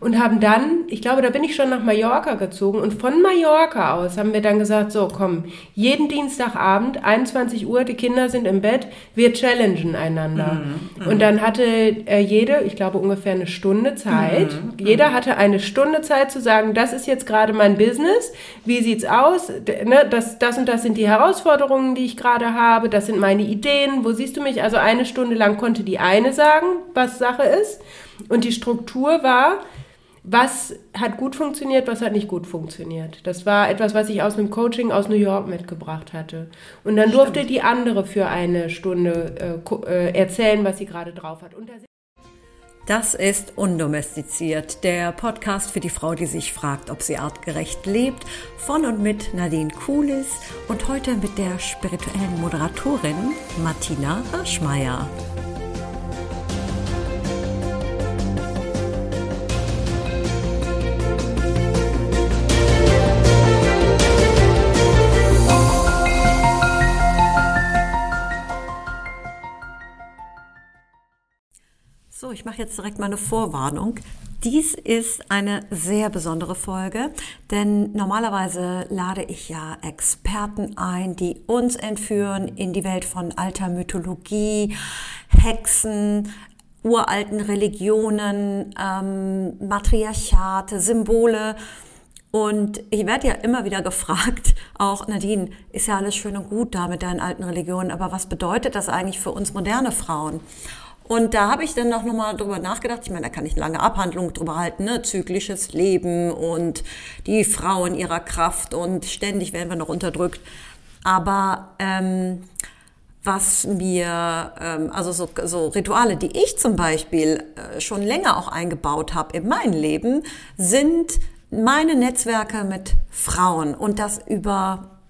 und haben dann, ich glaube, da bin ich schon nach Mallorca gezogen und von Mallorca aus haben wir dann gesagt, so komm, jeden Dienstagabend, 21 Uhr, die Kinder sind im Bett, wir challengen einander. Mhm, und dann hatte äh, jede, ich glaube ungefähr eine Stunde Zeit, mhm, jeder hatte eine Stunde Zeit zu sagen, das ist jetzt gerade mein Business, wie sieht's aus, ne, das, das und das sind die Herausforderungen, die ich gerade habe, das sind meine Ideen, wo siehst du mich? Also eine Stunde lang konnte die eine sagen, was Sache ist. Und die Struktur war, was hat gut funktioniert, was hat nicht gut funktioniert. Das war etwas, was ich aus einem Coaching aus New York mitgebracht hatte. Und dann Stimmt. durfte die andere für eine Stunde äh, äh erzählen, was sie gerade drauf hat. das ist Undomestiziert, der Podcast für die Frau, die sich fragt, ob sie artgerecht lebt, von und mit Nadine Kulis und heute mit der spirituellen Moderatorin Martina Hirschmeier. So, ich mache jetzt direkt mal eine Vorwarnung. Dies ist eine sehr besondere Folge, denn normalerweise lade ich ja Experten ein, die uns entführen in die Welt von alter Mythologie, Hexen, uralten Religionen, ähm, Matriarchate, Symbole. Und ich werde ja immer wieder gefragt, auch Nadine, ist ja alles schön und gut da mit deinen alten Religionen, aber was bedeutet das eigentlich für uns moderne Frauen? Und da habe ich dann auch nochmal drüber nachgedacht. Ich meine, da kann ich eine lange Abhandlung drüber halten, ne? Zyklisches Leben und die Frau in ihrer Kraft und ständig werden wir noch unterdrückt. Aber ähm, was mir, ähm, also so, so Rituale, die ich zum Beispiel äh, schon länger auch eingebaut habe in mein Leben, sind meine Netzwerke mit Frauen und das über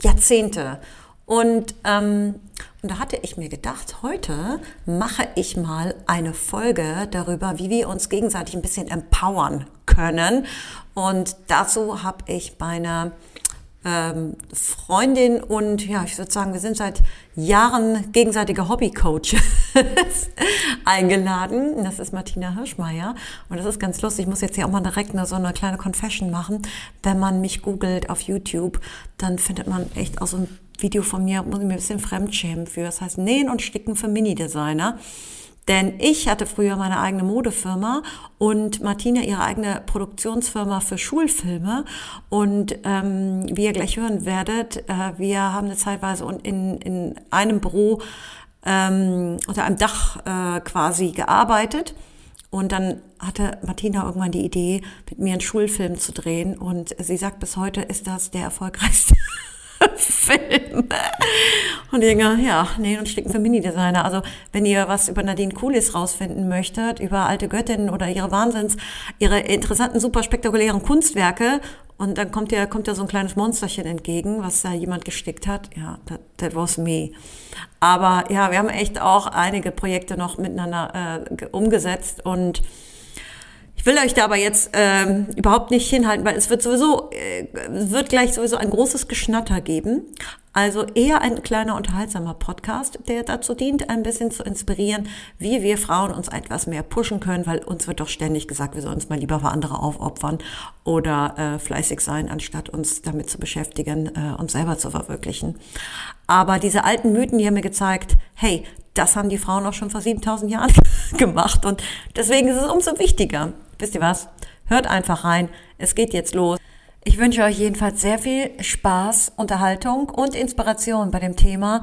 Jahrzehnte. Und ähm, und da hatte ich mir gedacht, heute mache ich mal eine Folge darüber, wie wir uns gegenseitig ein bisschen empowern können. Und dazu habe ich meine ähm, Freundin und ja, ich würde sagen, wir sind seit Jahren gegenseitige Hobbycoaches eingeladen. Das ist Martina Hirschmeier und das ist ganz lustig. Ich muss jetzt hier auch mal direkt so eine kleine Confession machen. Wenn man mich googelt auf YouTube, dann findet man echt auch so ein Video von mir, muss ich mir ein bisschen fremdschämen für. Das heißt Nähen und Sticken für Mini-Designer. Denn ich hatte früher meine eigene Modefirma und Martina ihre eigene Produktionsfirma für Schulfilme. Und ähm, wie ihr gleich hören werdet, äh, wir haben eine zeitweise in, in einem Büro ähm, unter einem Dach äh, quasi gearbeitet. Und dann hatte Martina irgendwann die Idee, mit mir einen Schulfilm zu drehen. Und sie sagt, bis heute ist das der erfolgreichste Film. Und ich denke, ja, nee, und Sticken für Mini-Designer. Also, wenn ihr was über Nadine Kulis rausfinden möchtet, über alte Göttinnen oder ihre Wahnsinns, ihre interessanten, super spektakulären Kunstwerke, und dann kommt ja, kommt ja so ein kleines Monsterchen entgegen, was da jemand gestickt hat. Ja, that, that was me. Aber ja, wir haben echt auch einige Projekte noch miteinander äh, umgesetzt und ich will euch da aber jetzt ähm, überhaupt nicht hinhalten, weil es wird sowieso, äh, wird gleich sowieso ein großes Geschnatter geben. Also eher ein kleiner unterhaltsamer Podcast, der dazu dient, ein bisschen zu inspirieren, wie wir Frauen uns etwas mehr pushen können, weil uns wird doch ständig gesagt, wir sollen uns mal lieber für andere aufopfern oder äh, fleißig sein, anstatt uns damit zu beschäftigen, äh, uns selber zu verwirklichen. Aber diese alten Mythen, die haben mir gezeigt, hey, das haben die Frauen auch schon vor 7000 Jahren gemacht und deswegen ist es umso wichtiger, wisst ihr was? Hört einfach rein. Es geht jetzt los. Ich wünsche euch jedenfalls sehr viel Spaß, Unterhaltung und Inspiration bei dem Thema,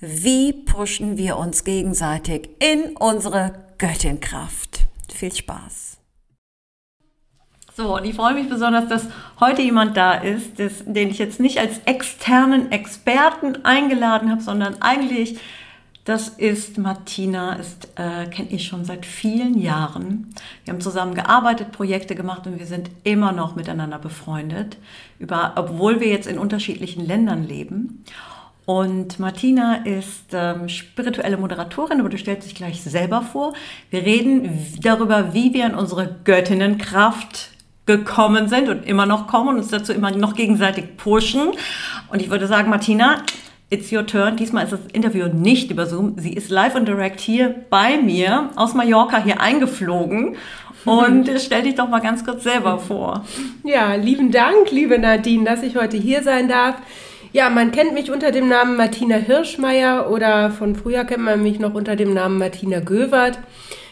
wie pushen wir uns gegenseitig in unsere Göttinkraft. Viel Spaß. So, und ich freue mich besonders, dass heute jemand da ist, das, den ich jetzt nicht als externen Experten eingeladen habe, sondern eigentlich das ist Martina, ist äh, kenne ich schon seit vielen Jahren. Wir haben zusammen gearbeitet, Projekte gemacht und wir sind immer noch miteinander befreundet, über, obwohl wir jetzt in unterschiedlichen Ländern leben. Und Martina ist ähm, spirituelle Moderatorin, aber du stellst dich gleich selber vor. Wir reden darüber, wie wir in unsere Göttinnenkraft gekommen sind und immer noch kommen und uns dazu immer noch gegenseitig pushen. Und ich würde sagen, Martina, It's your turn. Diesmal ist das Interview nicht über Zoom. Sie ist live und direct hier bei mir aus Mallorca hier eingeflogen Und stell dich doch mal ganz kurz selber vor. Ja, lieben Dank, liebe Nadine, dass ich heute hier sein darf. Ja, man kennt mich unter dem Namen Martina Hirschmeier oder von früher kennt man mich noch unter dem Namen Martina Gövert.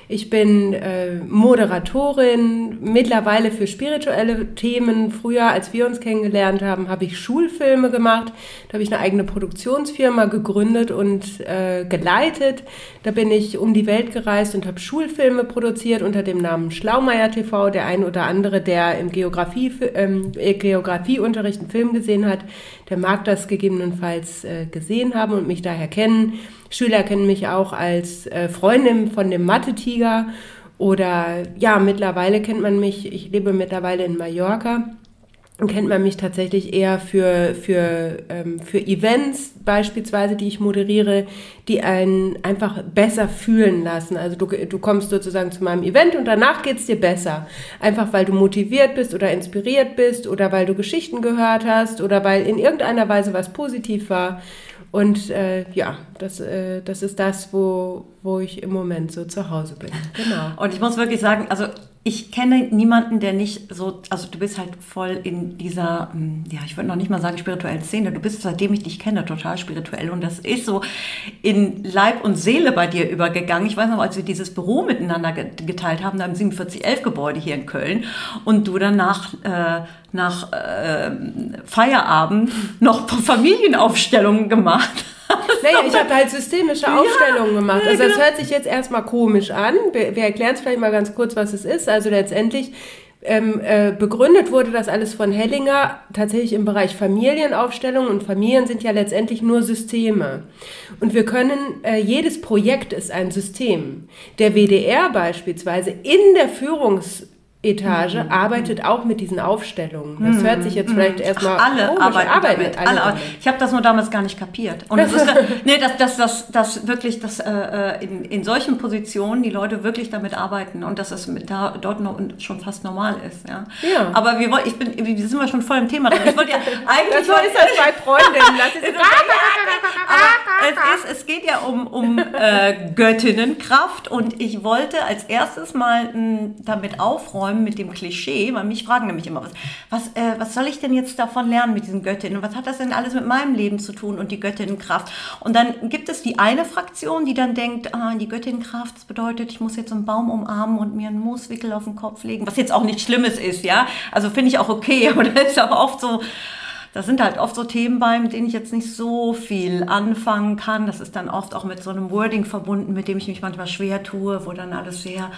Ich bin äh, Moderatorin, mittlerweile für spirituelle Themen. Früher, als wir uns kennengelernt haben, habe ich Schulfilme gemacht. Da habe ich eine eigene Produktionsfirma gegründet und äh, geleitet. Da bin ich um die Welt gereist und habe Schulfilme produziert unter dem Namen Schlaumeier TV. Der ein oder andere, der im Geografie, ähm, Geografieunterricht einen Film gesehen hat, der mag das gegebenenfalls äh, gesehen haben und mich daher kennen. Schüler kennen mich auch als äh, Freundin von dem Mathe-Tiger oder ja, mittlerweile kennt man mich, ich lebe mittlerweile in Mallorca kennt man mich tatsächlich eher für, für, ähm, für Events beispielsweise, die ich moderiere, die einen einfach besser fühlen lassen. Also du, du kommst sozusagen zu meinem Event und danach geht's dir besser. Einfach weil du motiviert bist oder inspiriert bist oder weil du Geschichten gehört hast oder weil in irgendeiner Weise was positiv war. Und äh, ja, das, äh, das ist das, wo, wo ich im Moment so zu Hause bin. Genau. Und ich muss wirklich sagen, also ich kenne niemanden, der nicht so, also du bist halt voll in dieser, hm, ja, ich würde noch nicht mal sagen spirituellen Szene. Du bist, seitdem ich dich kenne, total spirituell und das ist so in Leib und Seele bei dir übergegangen. Ich weiß noch, als wir dieses Büro miteinander geteilt haben, da im 4711 Gebäude hier in Köln und du dann nach, äh, nach äh, Feierabend noch Familienaufstellungen gemacht naja, ich habe halt systemische Aufstellungen ja, gemacht. Also das genau. hört sich jetzt erstmal komisch an. Wir, wir erklären es vielleicht mal ganz kurz, was es ist. Also letztendlich ähm, äh, begründet wurde das alles von Hellinger tatsächlich im Bereich Familienaufstellung und Familien sind ja letztendlich nur Systeme. Und wir können, äh, jedes Projekt ist ein System. Der WDR beispielsweise in der Führungs- Etage mhm. arbeitet auch mit diesen Aufstellungen. Das mhm. hört sich jetzt vielleicht mhm. erstmal alle komisch, arbeiten, arbeiten damit. Alle, alle. Ich habe das nur damals gar nicht kapiert. Und das ist, nee, dass das, das, das wirklich, dass äh, äh, in, in solchen Positionen die Leute wirklich damit arbeiten und dass es mit da dort noch schon fast normal ist. Ja. ja. Aber wir wollen, ich bin, wir sind wir schon voll im Thema drin. Ich wollte ja eigentlich. das ist das bei Freundinnen. Das ist aber es, ist, es geht ja um, um äh, Göttinnenkraft und ich wollte als erstes mal m, damit aufräumen aufräumen mit dem Klischee, weil mich fragen nämlich immer, was, was, äh, was soll ich denn jetzt davon lernen mit diesen Göttinnen? Was hat das denn alles mit meinem Leben zu tun und die Göttinnenkraft? Und dann gibt es die eine Fraktion, die dann denkt, ah, die Göttinnenkraft, bedeutet, ich muss jetzt einen Baum umarmen und mir einen Mooswickel auf den Kopf legen, was jetzt auch nichts Schlimmes ist, ja? Also finde ich auch okay, aber das ist aber oft so, das sind halt oft so Themen bei, mit denen ich jetzt nicht so viel anfangen kann. Das ist dann oft auch mit so einem Wording verbunden, mit dem ich mich manchmal schwer tue, wo dann alles sehr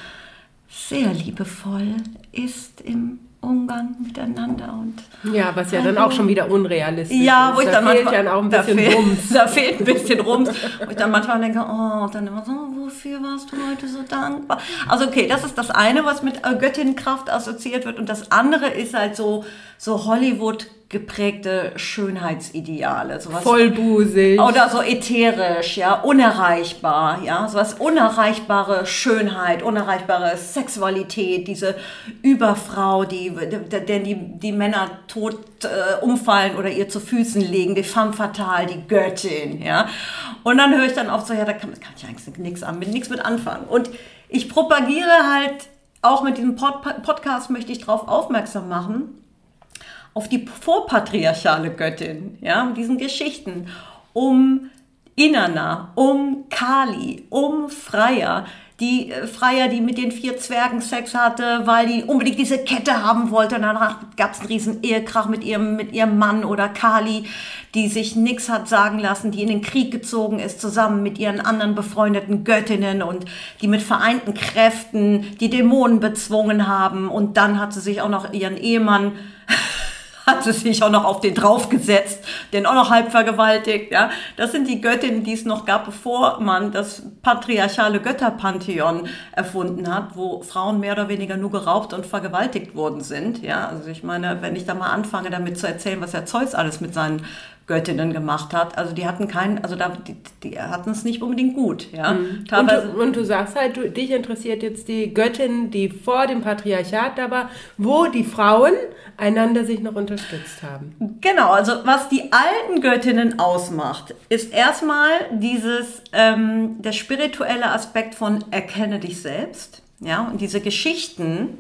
sehr liebevoll ist im Umgang miteinander und ja, was ja dann auch schon wieder unrealistisch ja, wo ist. Ich da dann fehlt manchmal, ja auch ein bisschen da Rums. Da fehlt ein bisschen Rums. wo ich dann manchmal denke, oh, dann immer so, wofür warst du heute so dankbar? Also okay, das ist das eine, was mit Göttinnenkraft assoziiert wird und das andere ist halt so so Hollywood geprägte Schönheitsideale. Sowas, Vollbusig. Oder so ätherisch, ja, unerreichbar, ja, sowas unerreichbare Schönheit, unerreichbare Sexualität, diese Überfrau, die, der die, die Männer tot äh, umfallen oder ihr zu Füßen legen, die femme fatale, die Göttin, ja. Und dann höre ich dann oft so, ja, da kann, kann ich eigentlich nichts an, mit, nichts mit anfangen. Und ich propagiere halt, auch mit diesem Pod Podcast möchte ich darauf aufmerksam machen, auf die vorpatriarchale Göttin, ja, diesen Geschichten um Inanna, um Kali, um Freya, die äh, Freier, die mit den vier Zwergen Sex hatte, weil die unbedingt diese Kette haben wollte. Und danach gab es einen riesen Ehekrach mit ihrem, mit ihrem Mann oder Kali, die sich nichts hat sagen lassen, die in den Krieg gezogen ist, zusammen mit ihren anderen befreundeten Göttinnen und die mit vereinten Kräften die Dämonen bezwungen haben. Und dann hat sie sich auch noch ihren Ehemann hat sie sich auch noch auf den draufgesetzt, den auch noch halb vergewaltigt. Ja? Das sind die Göttinnen, die es noch gab, bevor man das patriarchale Götterpantheon erfunden hat, wo Frauen mehr oder weniger nur geraubt und vergewaltigt worden sind. Ja? Also ich meine, wenn ich da mal anfange, damit zu erzählen, was der Zeus alles mit seinen Göttinnen gemacht hat. Also die hatten keinen, also da, die, die hatten es nicht unbedingt gut. Ja? Mhm. Und, du, und, du, sagst halt, du, dich interessiert jetzt die Göttin, die vor dem Patriarchat da war, wo die Frauen einander sich noch unterstützt haben. Genau, also was die alten Göttinnen ausmacht, ist erstmal dieses, ähm, der spirituelle Aspekt von erkenne dich selbst. Ja, und diese Geschichten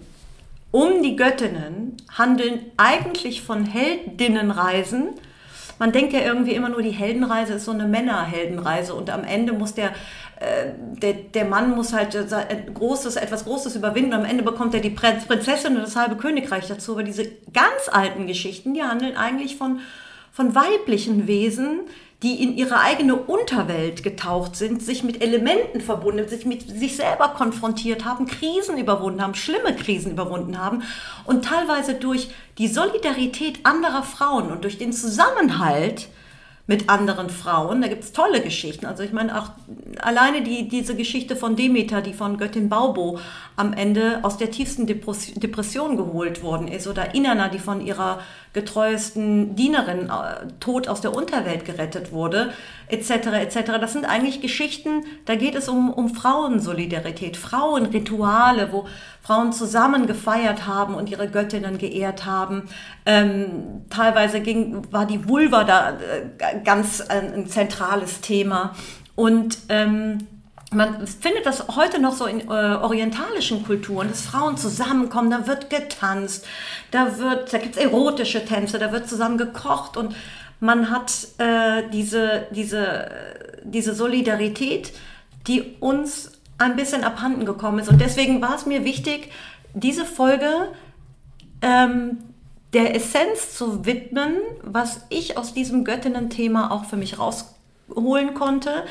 um die Göttinnen handeln eigentlich von Heldinnenreisen. Man denkt ja irgendwie immer nur, die Heldenreise ist so eine Männerheldenreise und am Ende muss der, äh, der, der Mann muss halt ein großes, etwas Großes überwinden. Am Ende bekommt er die Prinzessin und das halbe Königreich dazu. Aber diese ganz alten Geschichten, die handeln eigentlich von, von weiblichen Wesen, die in ihre eigene Unterwelt getaucht sind, sich mit Elementen verbunden, sich mit sich selber konfrontiert haben, Krisen überwunden haben, schlimme Krisen überwunden haben und teilweise durch die Solidarität anderer Frauen und durch den Zusammenhalt mit anderen Frauen. Da gibt es tolle Geschichten. Also ich meine auch alleine die, diese Geschichte von Demeter, die von Göttin Baubo am Ende aus der tiefsten Depression geholt worden ist. Oder Inanna, die von ihrer getreuesten Dienerin äh, tot aus der Unterwelt gerettet wurde, etc. etc. Das sind eigentlich Geschichten, da geht es um, um Frauensolidarität, Frauenrituale, wo Frauen zusammen gefeiert haben und ihre Göttinnen geehrt haben. Ähm, teilweise ging, war die Vulva da äh, ganz ein, ein, zentrales Thema. Und ähm, man findet das heute noch so in äh, orientalischen Kulturen, dass Frauen zusammenkommen, da wird getanzt, da wird, da gibt es erotische Tänze, da wird zusammen gekocht und man hat äh, diese, diese, diese Solidarität, die uns ein bisschen abhanden gekommen ist. Und deswegen war es mir wichtig, diese Folge ähm, der Essenz zu widmen, was ich aus diesem Göttinnen-Thema auch für mich rausholen konnte.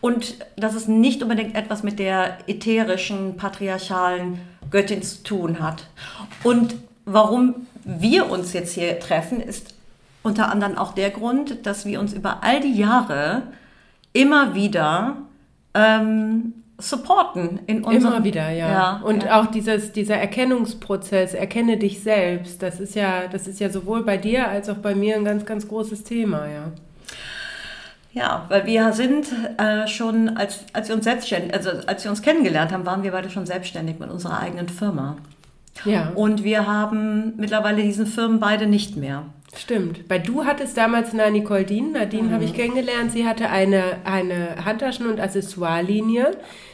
Und dass es nicht unbedingt etwas mit der ätherischen, patriarchalen Göttin zu tun hat. Und warum wir uns jetzt hier treffen, ist unter anderem auch der Grund, dass wir uns über all die Jahre immer wieder ähm, supporten in unserem immer wieder ja, ja und ja. auch dieses dieser Erkennungsprozess erkenne dich selbst das ist ja das ist ja sowohl bei dir als auch bei mir ein ganz ganz großes Thema ja ja, weil wir sind äh, schon, als, als wir uns selbstständig, also als wir uns kennengelernt haben, waren wir beide schon selbstständig mit unserer eigenen Firma. Ja. Und wir haben mittlerweile diesen Firmen beide nicht mehr. Stimmt. Weil du hattest damals eine Nicole Dean. Nadine mhm. habe ich kennengelernt. Sie hatte eine, eine Handtaschen- und Accessoire-Linie.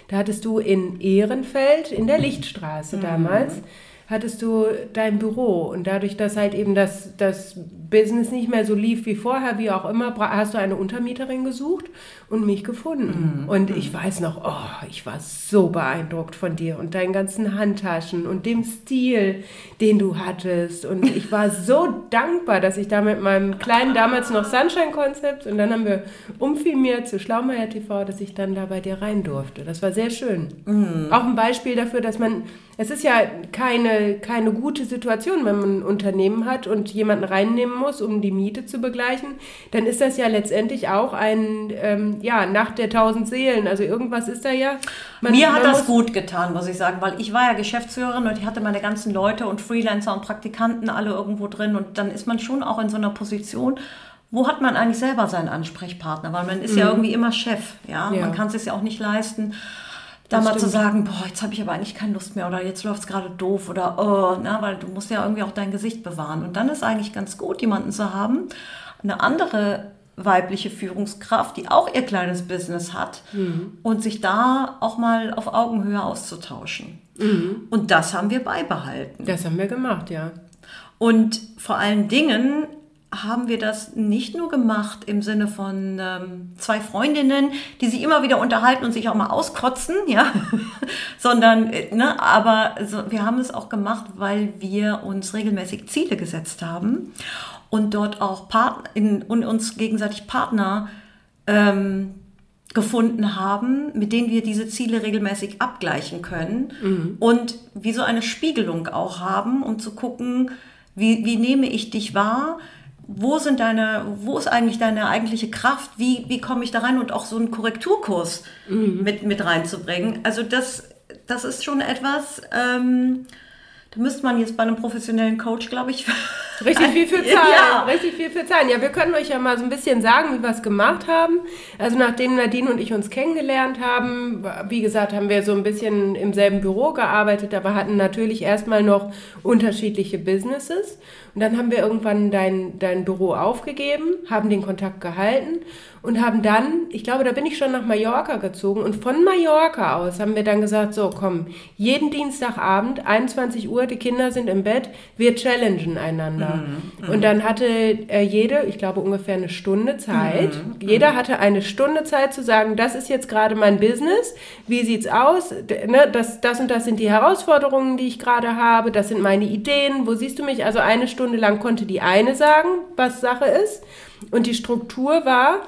Da hattest du in Ehrenfeld in der Lichtstraße mhm. damals hattest du dein Büro und dadurch, dass halt eben das, das Business nicht mehr so lief wie vorher, wie auch immer, hast du eine Untermieterin gesucht und mich gefunden. Mhm. Und ich weiß noch, oh, ich war so beeindruckt von dir und deinen ganzen Handtaschen und dem Stil, den du hattest. Und ich war so dankbar, dass ich da mit meinem kleinen, damals noch Sunshine-Konzept und dann haben wir umfirmiert zu Schlaumeier TV, dass ich dann da bei dir rein durfte. Das war sehr schön. Mhm. Auch ein Beispiel dafür, dass man, es ist ja keine, keine gute Situation, wenn man ein Unternehmen hat und jemanden reinnehmen muss, um die Miete zu begleichen, dann ist das ja letztendlich auch ein, ähm, ja, Nacht der tausend Seelen. Also irgendwas ist da ja. Man, Mir hat das gut getan, muss ich sagen, weil ich war ja Geschäftsführerin und ich hatte meine ganzen Leute und Freelancer und Praktikanten alle irgendwo drin und dann ist man schon auch in so einer Position, wo hat man eigentlich selber seinen Ansprechpartner? Weil man ist mhm. ja irgendwie immer Chef, ja? ja. Man kann es sich ja auch nicht leisten, da mal zu sagen, boah, jetzt habe ich aber eigentlich keine Lust mehr oder jetzt läuft es gerade doof oder oh, na, weil du musst ja irgendwie auch dein Gesicht bewahren. Und dann ist eigentlich ganz gut, jemanden zu haben, eine andere weibliche Führungskraft, die auch ihr kleines Business hat mhm. und sich da auch mal auf Augenhöhe auszutauschen. Mhm. Und das haben wir beibehalten. Das haben wir gemacht, ja. Und vor allen Dingen haben wir das nicht nur gemacht im Sinne von ähm, zwei Freundinnen, die sich immer wieder unterhalten und sich auch mal auskotzen, ja, sondern, äh, ne, aber so, wir haben es auch gemacht, weil wir uns regelmäßig Ziele gesetzt haben und dort auch Part in, und uns gegenseitig Partner ähm, gefunden haben, mit denen wir diese Ziele regelmäßig abgleichen können mhm. und wie so eine Spiegelung auch haben, um zu gucken, wie, wie nehme ich dich wahr, wo sind deine, wo ist eigentlich deine eigentliche Kraft, wie, wie komme ich da rein und auch so einen Korrekturkurs mhm. mit, mit reinzubringen. Also das, das ist schon etwas, ähm, da müsste man jetzt bei einem professionellen Coach, glaube ich, Richtig viel für Zahlen. Ja. Richtig viel für Zahlen. Ja, wir können euch ja mal so ein bisschen sagen, wie wir es gemacht haben. Also nachdem Nadine und ich uns kennengelernt haben, wie gesagt, haben wir so ein bisschen im selben Büro gearbeitet, aber hatten natürlich erstmal noch unterschiedliche Businesses. Und dann haben wir irgendwann dein, dein Büro aufgegeben, haben den Kontakt gehalten und haben dann, ich glaube, da bin ich schon nach Mallorca gezogen und von Mallorca aus haben wir dann gesagt, so komm, jeden Dienstagabend, 21 Uhr, die Kinder sind im Bett, wir challengen einander. Mhm, mhm. und dann hatte äh, jede, ich glaube, ungefähr eine Stunde Zeit. Mhm, mhm, Jeder hatte eine Stunde Zeit zu sagen, das ist jetzt gerade mein Business, wie sieht's aus? Ne, das, das und das sind die Herausforderungen, die ich gerade habe, das sind meine Ideen, wo siehst du mich? Also eine Stunde lang konnte die eine sagen, was Sache ist. Und die Struktur war,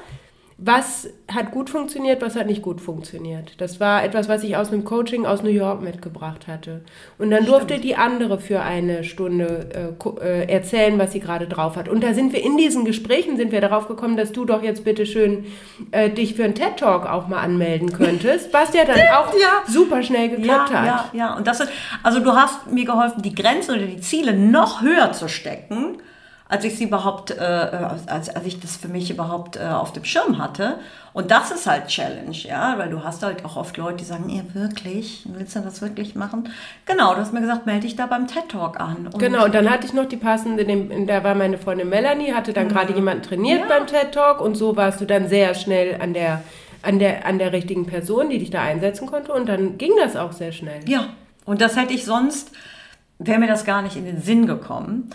was hat gut funktioniert, was hat nicht gut funktioniert. Das war etwas, was ich aus einem Coaching aus New York mitgebracht hatte. Und dann durfte die andere für eine Stunde äh, äh, erzählen, was sie gerade drauf hat. Und da sind wir in diesen Gesprächen sind wir darauf gekommen, dass du doch jetzt bitte schön äh, dich für einen TED Talk auch mal anmelden könntest, was ja dann auch ja. super schnell geklappt ja, hat. Ja, ja. Und das ist, also du hast mir geholfen, die Grenzen oder die Ziele noch höher zu stecken als ich sie überhaupt, äh, als, als ich das für mich überhaupt äh, auf dem Schirm hatte. Und das ist halt Challenge, ja, weil du hast halt auch oft Leute, die sagen, ihr wirklich, willst du das wirklich machen? Genau, du hast mir gesagt, melde dich da beim TED Talk an. Und genau, und dann hatte ich noch die passende, da war meine Freundin Melanie, hatte dann mhm. gerade jemanden trainiert ja. beim TED Talk und so warst du dann sehr schnell an der, an der, an der richtigen Person, die dich da einsetzen konnte und dann ging das auch sehr schnell. Ja, und das hätte ich sonst, wäre mir das gar nicht in den Sinn gekommen.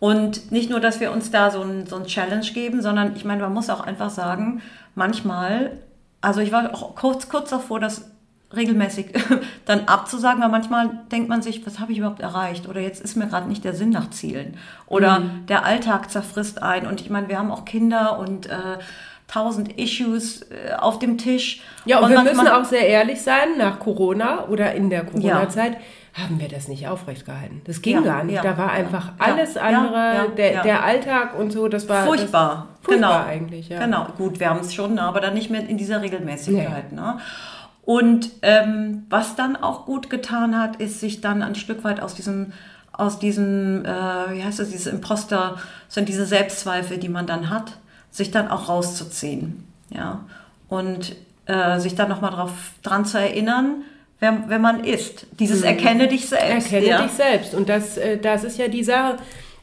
Und nicht nur, dass wir uns da so ein, so ein Challenge geben, sondern ich meine, man muss auch einfach sagen, manchmal, also ich war auch kurz, kurz davor, das regelmäßig dann abzusagen, weil manchmal denkt man sich, was habe ich überhaupt erreicht? Oder jetzt ist mir gerade nicht der Sinn nach Zielen. Oder mhm. der Alltag zerfrisst ein. Und ich meine, wir haben auch Kinder und äh, tausend Issues äh, auf dem Tisch. Ja, und, und wir müssen auch sehr ehrlich sein, nach Corona oder in der Corona-Zeit. Ja haben wir das nicht aufrecht gehalten. Das ging ja, gar nicht. Ja, da war einfach alles andere, der, der Alltag und so, das war furchtbar. Das, furchtbar genau. eigentlich. Ja. Genau, gut, wir haben es schon, aber dann nicht mehr in dieser Regelmäßigkeit. Ne? Und ähm, was dann auch gut getan hat, ist sich dann ein Stück weit aus diesem aus diesem, äh, wie heißt das, dieses Imposter, sind diese Selbstzweifel, die man dann hat, sich dann auch rauszuziehen. Ja? Und äh, sich dann nochmal dran zu erinnern, wenn, wenn man ist. Dieses mhm. Erkenne dich selbst. Erkenne ja. dich selbst. Und das, äh, das ist ja die Sache.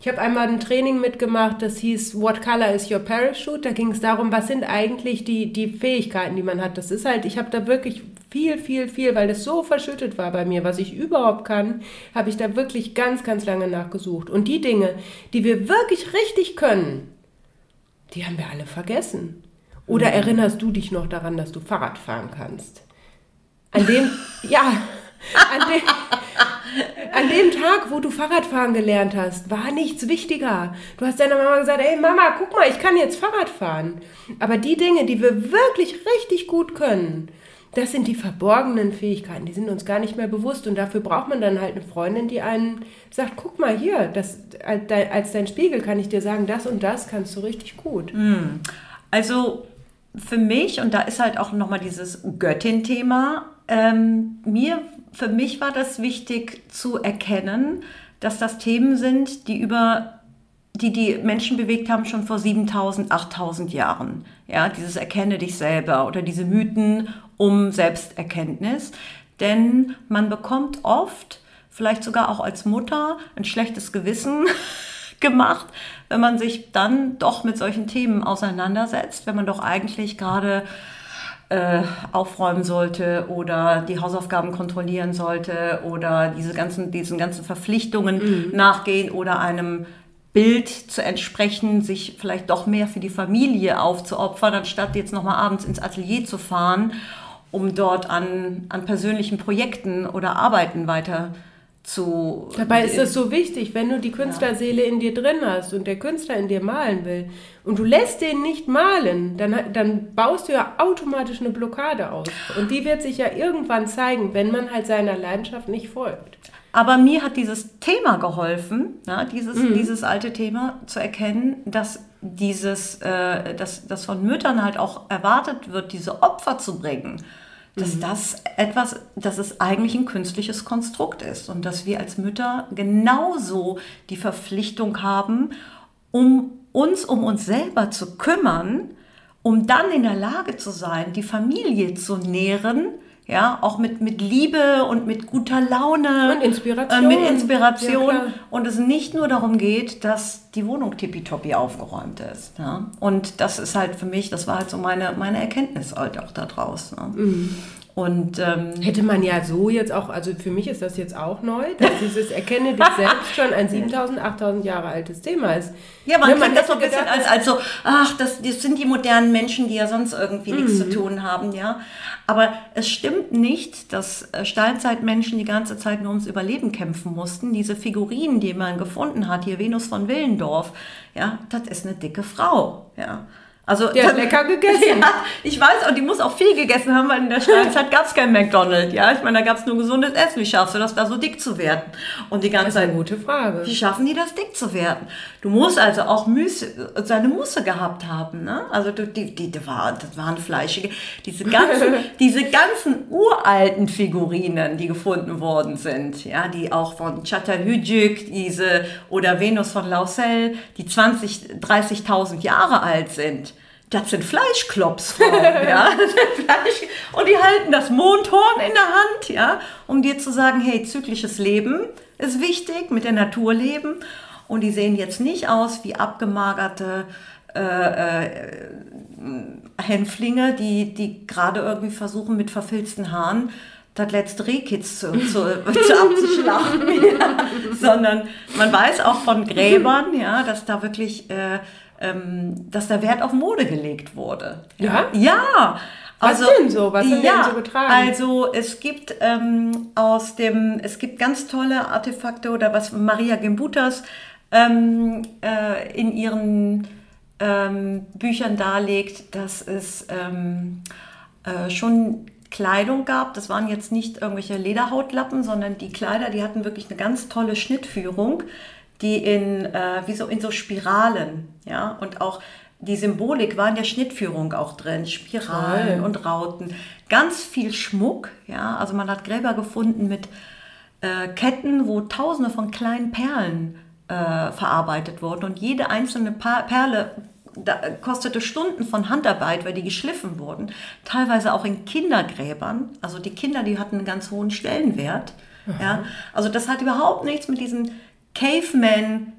Ich habe einmal ein Training mitgemacht, das hieß What Color is Your Parachute? Da ging es darum, was sind eigentlich die, die Fähigkeiten, die man hat. Das ist halt, ich habe da wirklich viel, viel, viel, weil das so verschüttet war bei mir, was ich überhaupt kann, habe ich da wirklich ganz, ganz lange nachgesucht. Und die Dinge, die wir wirklich richtig können, die haben wir alle vergessen. Oder mhm. erinnerst du dich noch daran, dass du Fahrrad fahren kannst? An dem, ja, an dem, an dem Tag, wo du Fahrradfahren gelernt hast, war nichts wichtiger. Du hast deiner Mama gesagt, ey Mama, guck mal, ich kann jetzt Fahrrad fahren. Aber die Dinge, die wir wirklich richtig gut können, das sind die verborgenen Fähigkeiten, die sind uns gar nicht mehr bewusst. Und dafür braucht man dann halt eine Freundin, die einen sagt, guck mal hier, das, als dein Spiegel kann ich dir sagen, das und das kannst du richtig gut. Hm. Also für mich, und da ist halt auch nochmal dieses Göttin-Thema, ähm, mir, für mich war das wichtig zu erkennen, dass das Themen sind, die über die die Menschen bewegt haben schon vor 7000, 8000 Jahren. Ja, dieses Erkenne dich selber oder diese Mythen um Selbsterkenntnis. Denn man bekommt oft, vielleicht sogar auch als Mutter, ein schlechtes Gewissen gemacht, wenn man sich dann doch mit solchen Themen auseinandersetzt, wenn man doch eigentlich gerade äh, aufräumen sollte oder die Hausaufgaben kontrollieren sollte oder diese ganzen, diesen ganzen Verpflichtungen mhm. nachgehen oder einem Bild zu entsprechen, sich vielleicht doch mehr für die Familie aufzuopfern, anstatt jetzt nochmal abends ins Atelier zu fahren, um dort an, an persönlichen Projekten oder Arbeiten weiter zu. Dabei ist es so wichtig, wenn du die Künstlerseele in dir drin hast und der Künstler in dir malen will und du lässt den nicht malen, dann, dann baust du ja automatisch eine Blockade aus. Und die wird sich ja irgendwann zeigen, wenn man halt seiner Leidenschaft nicht folgt. Aber mir hat dieses Thema geholfen, ja, dieses, mhm. dieses alte Thema zu erkennen, dass dieses, äh, dass, dass von Müttern halt auch erwartet wird, diese Opfer zu bringen dass das etwas, dass es eigentlich ein künstliches Konstrukt ist und dass wir als Mütter genauso die Verpflichtung haben, um uns um uns selber zu kümmern, um dann in der Lage zu sein, die Familie zu nähren, ja, auch mit, mit Liebe und mit guter Laune. Und Inspiration. Äh, mit Inspiration. Ja, und es nicht nur darum geht, dass die Wohnung tippitoppi aufgeräumt ist. Ja? Und das ist halt für mich, das war halt so meine, meine Erkenntnis halt auch daraus. Ne? Mhm. Und ähm, Hätte man ja so jetzt auch, also für mich ist das jetzt auch neu, dass dieses Erkenne dich selbst schon ein 7000, 8000 Jahre altes Thema ist. Ja, man Ne, kennt das so ein bisschen gedacht, als, als so, ach, das, das sind die modernen Menschen, die ja sonst irgendwie nichts Mhm. zu tun haben, ja. Aber es stimmt nicht, dass äh, Steinzeitmenschen die ganze Zeit nur ums Überleben kämpfen mussten. Diese Figurinen, die man gefunden hat, hier Venus von Willendorf, ja, das ist eine dicke Frau, ja. Also, Die hat lecker gegessen. Ja, ich weiß, und die muss auch viel gegessen haben, weil in der Steinzeit gab es kein McDonald's, ja. Ich meine, da gab es nur gesundes Essen. Wie schaffst du das, da so dick zu werden? Und die ganze Das ist eine Zeit gute Frage. wie schaffen die das, dick zu werden? Du musst also auch Müsse, seine Musse gehabt haben. Ne? Also du, die, die, die war, das waren fleischige. Diese ganzen, diese ganzen uralten Figurinen, die gefunden worden sind, ja, die auch von Çatalhöyük, diese oder Venus von Lausel, die 20, 30.000 Jahre alt sind. Das sind Fleischklopsfrauen, ja. Fleisch und die halten das Mondhorn in der Hand, ja, um dir zu sagen, hey, zyklisches Leben ist wichtig, mit der Natur leben. Und die sehen jetzt nicht aus wie abgemagerte äh, äh, Hänflinge, die, die gerade irgendwie versuchen, mit verfilzten Haaren das letzte Rehkitz zu, zu, zu abzuschlachten, ja. sondern man weiß auch von Gräbern, ja, dass da wirklich, äh, ähm, dass da Wert auf Mode gelegt wurde. Ja? Ja. Was denn so? Was sind ja, denn so getragen? Also es gibt ähm, aus dem, es gibt ganz tolle Artefakte oder was Maria Gembutas ähm, äh, in ihren ähm, Büchern darlegt, dass es ähm, äh, schon Kleidung gab. Das waren jetzt nicht irgendwelche Lederhautlappen, sondern die Kleider, die hatten wirklich eine ganz tolle Schnittführung, die in, äh, wie so, in so Spiralen, ja, und auch die Symbolik war in der Schnittführung auch drin, Spiralen Toll. und Rauten. Ganz viel Schmuck, ja, also man hat Gräber gefunden mit äh, Ketten, wo tausende von kleinen Perlen äh, verarbeitet wurden und jede einzelne pa Perle da, kostete Stunden von Handarbeit, weil die geschliffen wurden. Teilweise auch in Kindergräbern. Also die Kinder, die hatten einen ganz hohen Stellenwert. Ja, also das hat überhaupt nichts mit diesen Caveman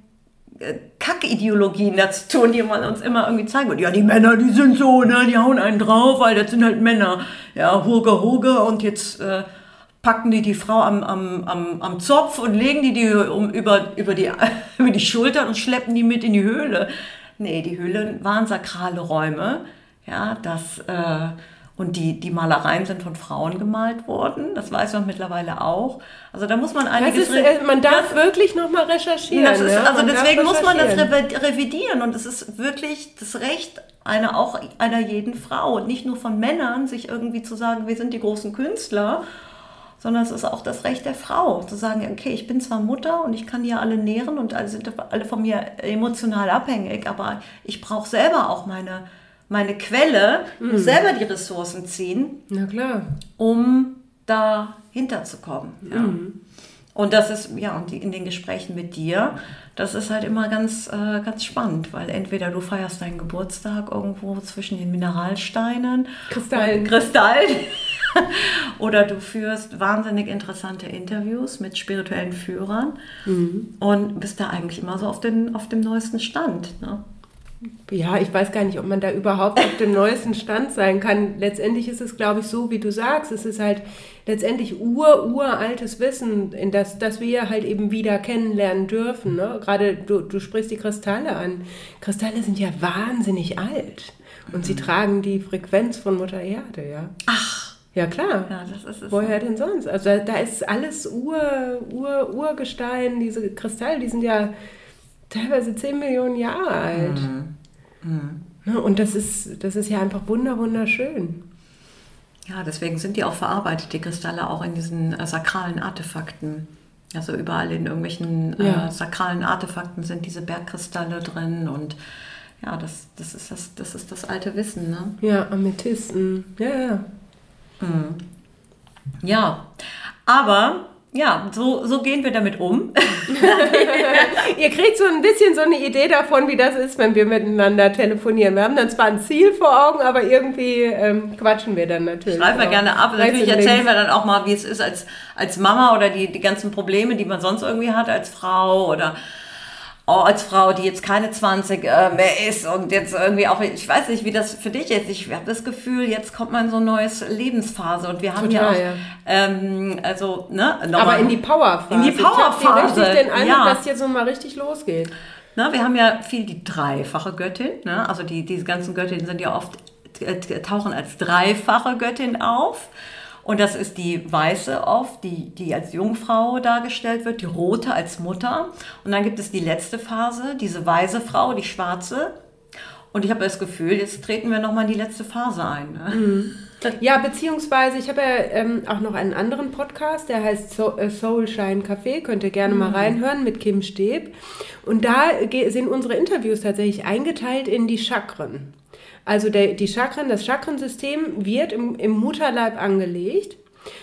äh, Kackideologien dazu tun, die man uns immer irgendwie zeigen wird. Ja, die Männer, die sind so, ne, die hauen einen drauf, weil das sind halt Männer. Ja, Hurge, Hurge und jetzt äh, packen die die Frau am, am, am, am Zopf und legen die die um, über, über, die, über die Schultern und schleppen die mit in die Höhle. Nee, die Höhlen waren sakrale Räume. Ja, das, äh, und die, die Malereien sind von Frauen gemalt worden. Das weiß man mittlerweile auch. Also da muss man Das einiges... ist, äh, man darf wirklich nochmal recherchieren. Das ist, ne? also Man deswegen muss man das revidieren und es ist wirklich das Recht einer auch einer jeden Frau und nicht nur von Männern, sich irgendwie zu sagen, wir sind die großen Künstler, sondern es ist auch das Recht der Frau, zu sagen, okay, ich bin zwar Mutter und ich kann ja alle nähren und alle sind alle von mir emotional abhängig, aber ich brauche selber auch meine, meine Quelle, muss selber die Ressourcen ziehen, Na klar. um dahinter zu kommen. Ja. Und das ist, ja, und in den Gesprächen mit dir, das ist halt immer ganz, äh, ganz spannend, weil entweder du feierst deinen Geburtstag irgendwo zwischen den Mineralsteinen, Kristallen. und Kristallen, oder du führst wahnsinnig interessante Interviews mit spirituellen Führern und bist da eigentlich immer so auf, den, auf dem neuesten Stand. Ne? Ja, ich weiß gar nicht, ob man da überhaupt auf dem neuesten Stand sein kann. Letztendlich ist es, glaube ich, so, wie du sagst. Es ist halt letztendlich ur, uraltes Wissen, in das, das wir halt eben wieder kennenlernen dürfen. Ne? Gerade du, du sprichst die Kristalle an. Kristalle sind ja wahnsinnig alt. Und sie tragen die Frequenz von Mutter Erde, ja. Ach, Ja, klar. ja, das ist es. Woher denn sonst? Also da, da ist alles Ur, Ur, Urgestein, diese Kristalle, die sind ja teilweise 10 Millionen Jahre alt. Ne, Und das ist, das ist ja einfach wunder, wunderschön. Ja, deswegen sind die auch verarbeitet, die Kristalle, auch in diesen äh, sakralen Artefakten. Also überall in irgendwelchen Ja. äh, sakralen Artefakten sind diese Bergkristalle drin und ja, das, das, ist das, das ist das alte Wissen. Ne? Ja, Amethysten. Ja, ja. Ja, aber ja, so, so gehen wir damit um. Ihr kriegt so ein bisschen so eine Idee davon, wie das ist, wenn wir miteinander telefonieren. Wir haben dann zwar ein Ziel vor Augen, aber irgendwie ähm, quatschen wir dann natürlich. Schreiben wir gerne ab. Natürlich erzählen links. wir dann auch mal, wie es ist als, als Mama oder die, die ganzen Probleme, die man sonst irgendwie hat als Frau oder auch als Frau, die jetzt keine 20 äh, mehr ist und jetzt irgendwie auch, ich weiß nicht, wie das für dich ist. Ich habe das Gefühl, jetzt kommt man in so eine neue Lebensphase und wir haben ja Total, auch, ja. Ähm, also, ne, Aber nochmal- in die Powerphase. In die Ich Powerphase, richtig den Eindruck, ja. dass jetzt so mal richtig losgeht. Na, wir haben ja viel die dreifache Göttin. Ne? Also die, diese ganzen Göttinnen sind ja oft, äh, tauchen als dreifache Göttin auf. Und das ist die weiße oft, die, die als Jungfrau dargestellt wird, die rote als Mutter. Und dann gibt es die letzte Phase, diese weiße Frau, die schwarze. Und ich habe das Gefühl, jetzt treten wir nochmal in die letzte Phase ein. Ne? Ja, beziehungsweise ich habe ja ähm, auch noch einen anderen Podcast, der heißt so äh, Soul Shine Café, könnt ihr gerne mal reinhören mit Kim Steb. Und da sind unsere Interviews tatsächlich eingeteilt in die Chakren. Also der, die Chakren, das Chakrensystem wird im, im Mutterleib angelegt.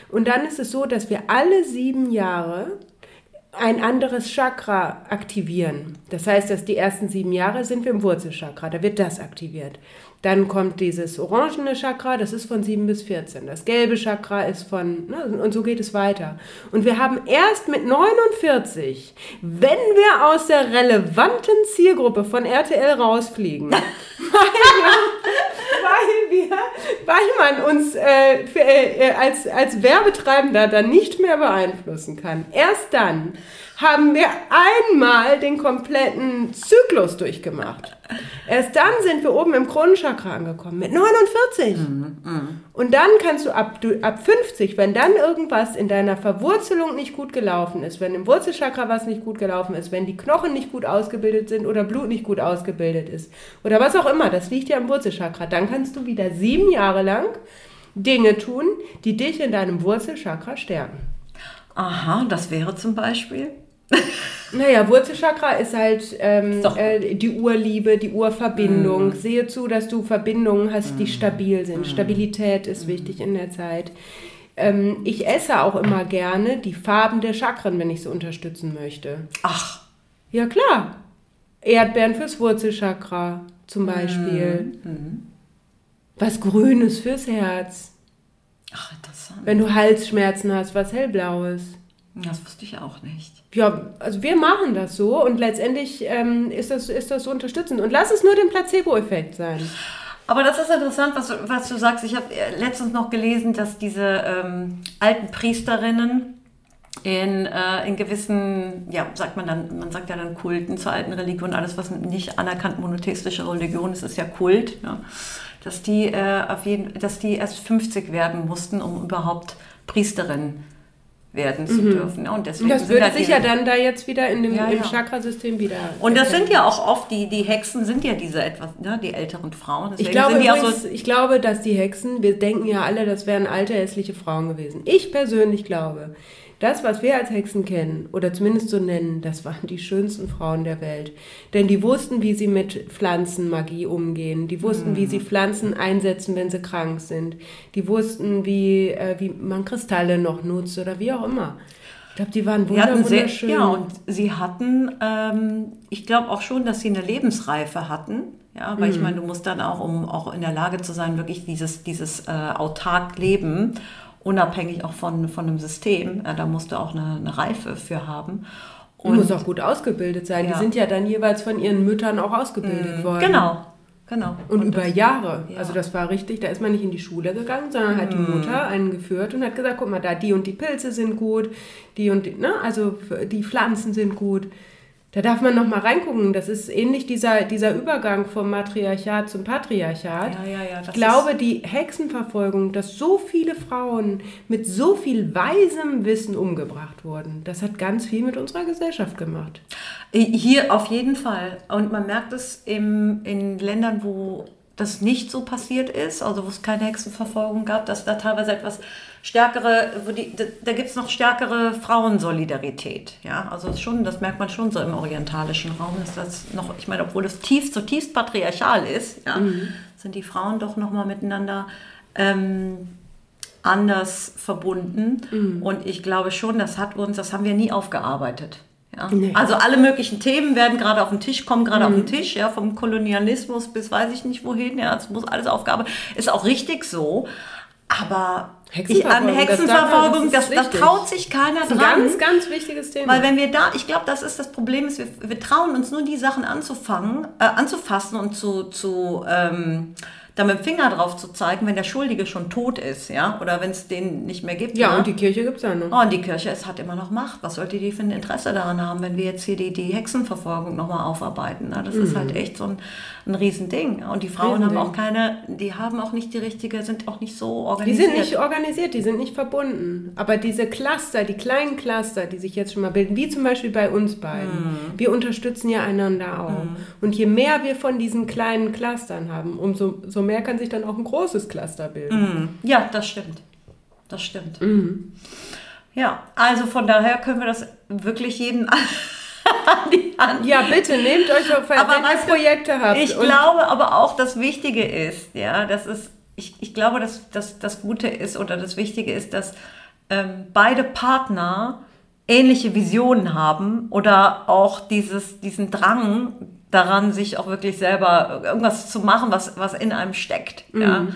Und dann ist es so, dass wir alle sieben Jahre ein anderes Chakra aktivieren. Das heißt, dass die ersten sieben Jahre sind wir im Wurzelchakra, da wird das aktiviert. Dann kommt dieses orangene Chakra, das ist von 7 bis 14. Das gelbe Chakra ist von, ne, und so geht es weiter. Und wir haben erst mit 49, wenn wir aus der relevanten Zielgruppe von RTL rausfliegen, weil man uns äh, für, äh, als, als Werbetreibender dann nicht mehr beeinflussen kann. Erst dann haben wir einmal den kompletten Zyklus durchgemacht. Erst dann sind wir oben im Kronenchakra angekommen mit 49. Und dann kannst du ab, du ab 50, wenn dann irgendwas in deiner Verwurzelung nicht gut gelaufen ist, wenn im Wurzelchakra was nicht gut gelaufen ist, wenn die Knochen nicht gut ausgebildet sind oder Blut nicht gut ausgebildet ist oder was auch immer, das liegt ja am Wurzelchakra, dann kannst du wieder sieben Jahre lang Dinge tun, die dich in deinem Wurzelchakra stärken. Aha, das wäre zum Beispiel. Naja, Wurzelchakra ist halt ähm, äh, die Urliebe, die Urverbindung. Sehe zu, dass du Verbindungen hast, die stabil sind. Stabilität ist wichtig in der Zeit. Ähm, ich esse auch immer gerne die Farben der Chakren, wenn ich sie unterstützen möchte. Ach, Ja, klar. Erdbeeren fürs Wurzelchakra zum Beispiel. Was Grünes fürs Herz. ach, interessant. Wenn du Halsschmerzen hast, was Hellblaues. Das wusste ich auch nicht. Ja, also wir machen das so und letztendlich ähm, ist, das, ist das so unterstützend. Und lass es nur den Placebo-Effekt sein. Aber das ist interessant, was, was du sagst. Ich habe äh, letztens noch gelesen, dass diese ähm, alten Priesterinnen in, äh, in gewissen, ja, sagt man dann, man sagt ja dann Kulten zur alten Religion, alles was nicht anerkannt monotheistische Religion ist, ist ja Kult, ja, dass die äh, auf jeden, dass die erst 50 werden mussten, um überhaupt Priesterin werden zu dürfen. Ja, und deswegen Das würde halt sich ja dann da jetzt wieder in dem Ja, im ja. Chakrasystem wieder. und das sind ja auch oft die, die Hexen sind ja diese etwas, ne, die älteren Frauen. Deswegen Ich glaube, auch so übrigens, ich glaube, dass die Hexen, wir denken ja alle, das wären alte hässliche Frauen gewesen. Ich persönlich glaube, das, was wir als Hexen kennen, oder zumindest so nennen, das waren die schönsten Frauen der Welt. Denn die wussten, wie sie mit Pflanzenmagie umgehen. Die wussten, wie sie Pflanzen einsetzen, wenn sie krank sind. Die wussten, wie, äh, wie man Kristalle noch nutzt oder wie auch immer. Ich glaube, die waren Die wunder- sehr, wunderschön. ja, und sie hatten, ähm, ich glaube auch schon, dass sie eine Lebensreife hatten. Ja, weil ich Mhm. meine, du musst dann auch, um auch in der Lage zu sein, wirklich dieses, dieses äh, autark Leben, unabhängig auch von, von einem System, äh, da musst du auch eine, eine Reife für haben. Und muss auch gut ausgebildet sein. Ja. Die sind ja dann jeweils von ihren Müttern auch ausgebildet worden. Genau, genau. Und, über das- Jahre. ja. Also das war richtig, da ist man nicht in die Schule gegangen, sondern hat die Mutter einen geführt und hat gesagt, guck mal, da die und die Pilze sind gut, die und die, ne, also die Pflanzen sind gut. Da darf man noch mal reingucken. Das ist ähnlich dieser, dieser Übergang vom Matriarchat zum Patriarchat. Ja, ja, ja, ich glaube, die Hexenverfolgung, dass so viele Frauen mit so viel weisem Wissen umgebracht wurden, das hat ganz viel mit unserer Gesellschaft gemacht. Hier auf jeden Fall. Und man merkt es im, in Ländern, wo das nicht so passiert ist, also wo es keine Hexenverfolgung gab, dass da teilweise etwas stärkere, wo die, da, da gibt es noch stärkere Frauensolidarität. Ja, also schon, das merkt man schon so im orientalischen Raum, ist das noch, ich meine, obwohl es tief, zutiefst patriarchal ist, ja, sind die Frauen doch nochmal miteinander ähm, anders verbunden. Und ich glaube schon, das hat uns, das haben wir nie aufgearbeitet. Ja. Nee. Also alle möglichen Themen werden gerade auf den Tisch, kommen gerade auf den Tisch, ja, vom Kolonialismus bis weiß ich nicht wohin, ja, es muss alles aufgearbeitet. Ist auch richtig so. Aber ich, an Hexenverfolgung, das Hexenverfolgung, das das, traut sich keiner Das ist ein dran. ganz, ganz wichtiges Thema. Weil wenn wir da, ich glaube, das ist das Problem, ist, wir, wir trauen uns nur die Sachen anzufangen, äh, anzufassen und zu, zu ähm, da mit dem Finger drauf zu zeigen, wenn der Schuldige schon tot ist, ja, oder wenn es den nicht mehr gibt. ja, ne? und die Kirche gibt es ja noch. Oh, und die Kirche, es hat immer noch Macht. Was sollte die für ein Interesse daran haben, wenn wir jetzt hier die, die Hexenverfolgung nochmal aufarbeiten? Na, das ist halt echt so ein, ein Riesending. Und die Frauen haben Riesending. auch keine, die haben auch nicht die richtige, sind auch nicht so Die organisiert. sind nicht organisiert, die sind nicht verbunden. Aber diese Cluster, die kleinen Cluster, die sich jetzt schon mal bilden, wie zum Beispiel bei uns beiden, Mhm. wir unterstützen ja einander auch. Und je mehr wir von diesen kleinen Clustern haben, umso so mehr kann sich dann auch ein großes Cluster bilden. Ja, das stimmt. Das stimmt. Ja, also von daher können wir das wirklich jedem an die Hand Ja, bitte, nehmt euch auf, wenn Aber ihr weißt du, Projekte habt. Ich glaube aber auch, das Wichtige ist, ja, das ist, ich, ich glaube, dass, dass das Gute ist oder das Wichtige ist, dass ähm, beide Partner ähnliche Visionen haben oder auch dieses, diesen Drang daran, sich auch wirklich selber irgendwas zu machen, was, was in einem steckt. Ja?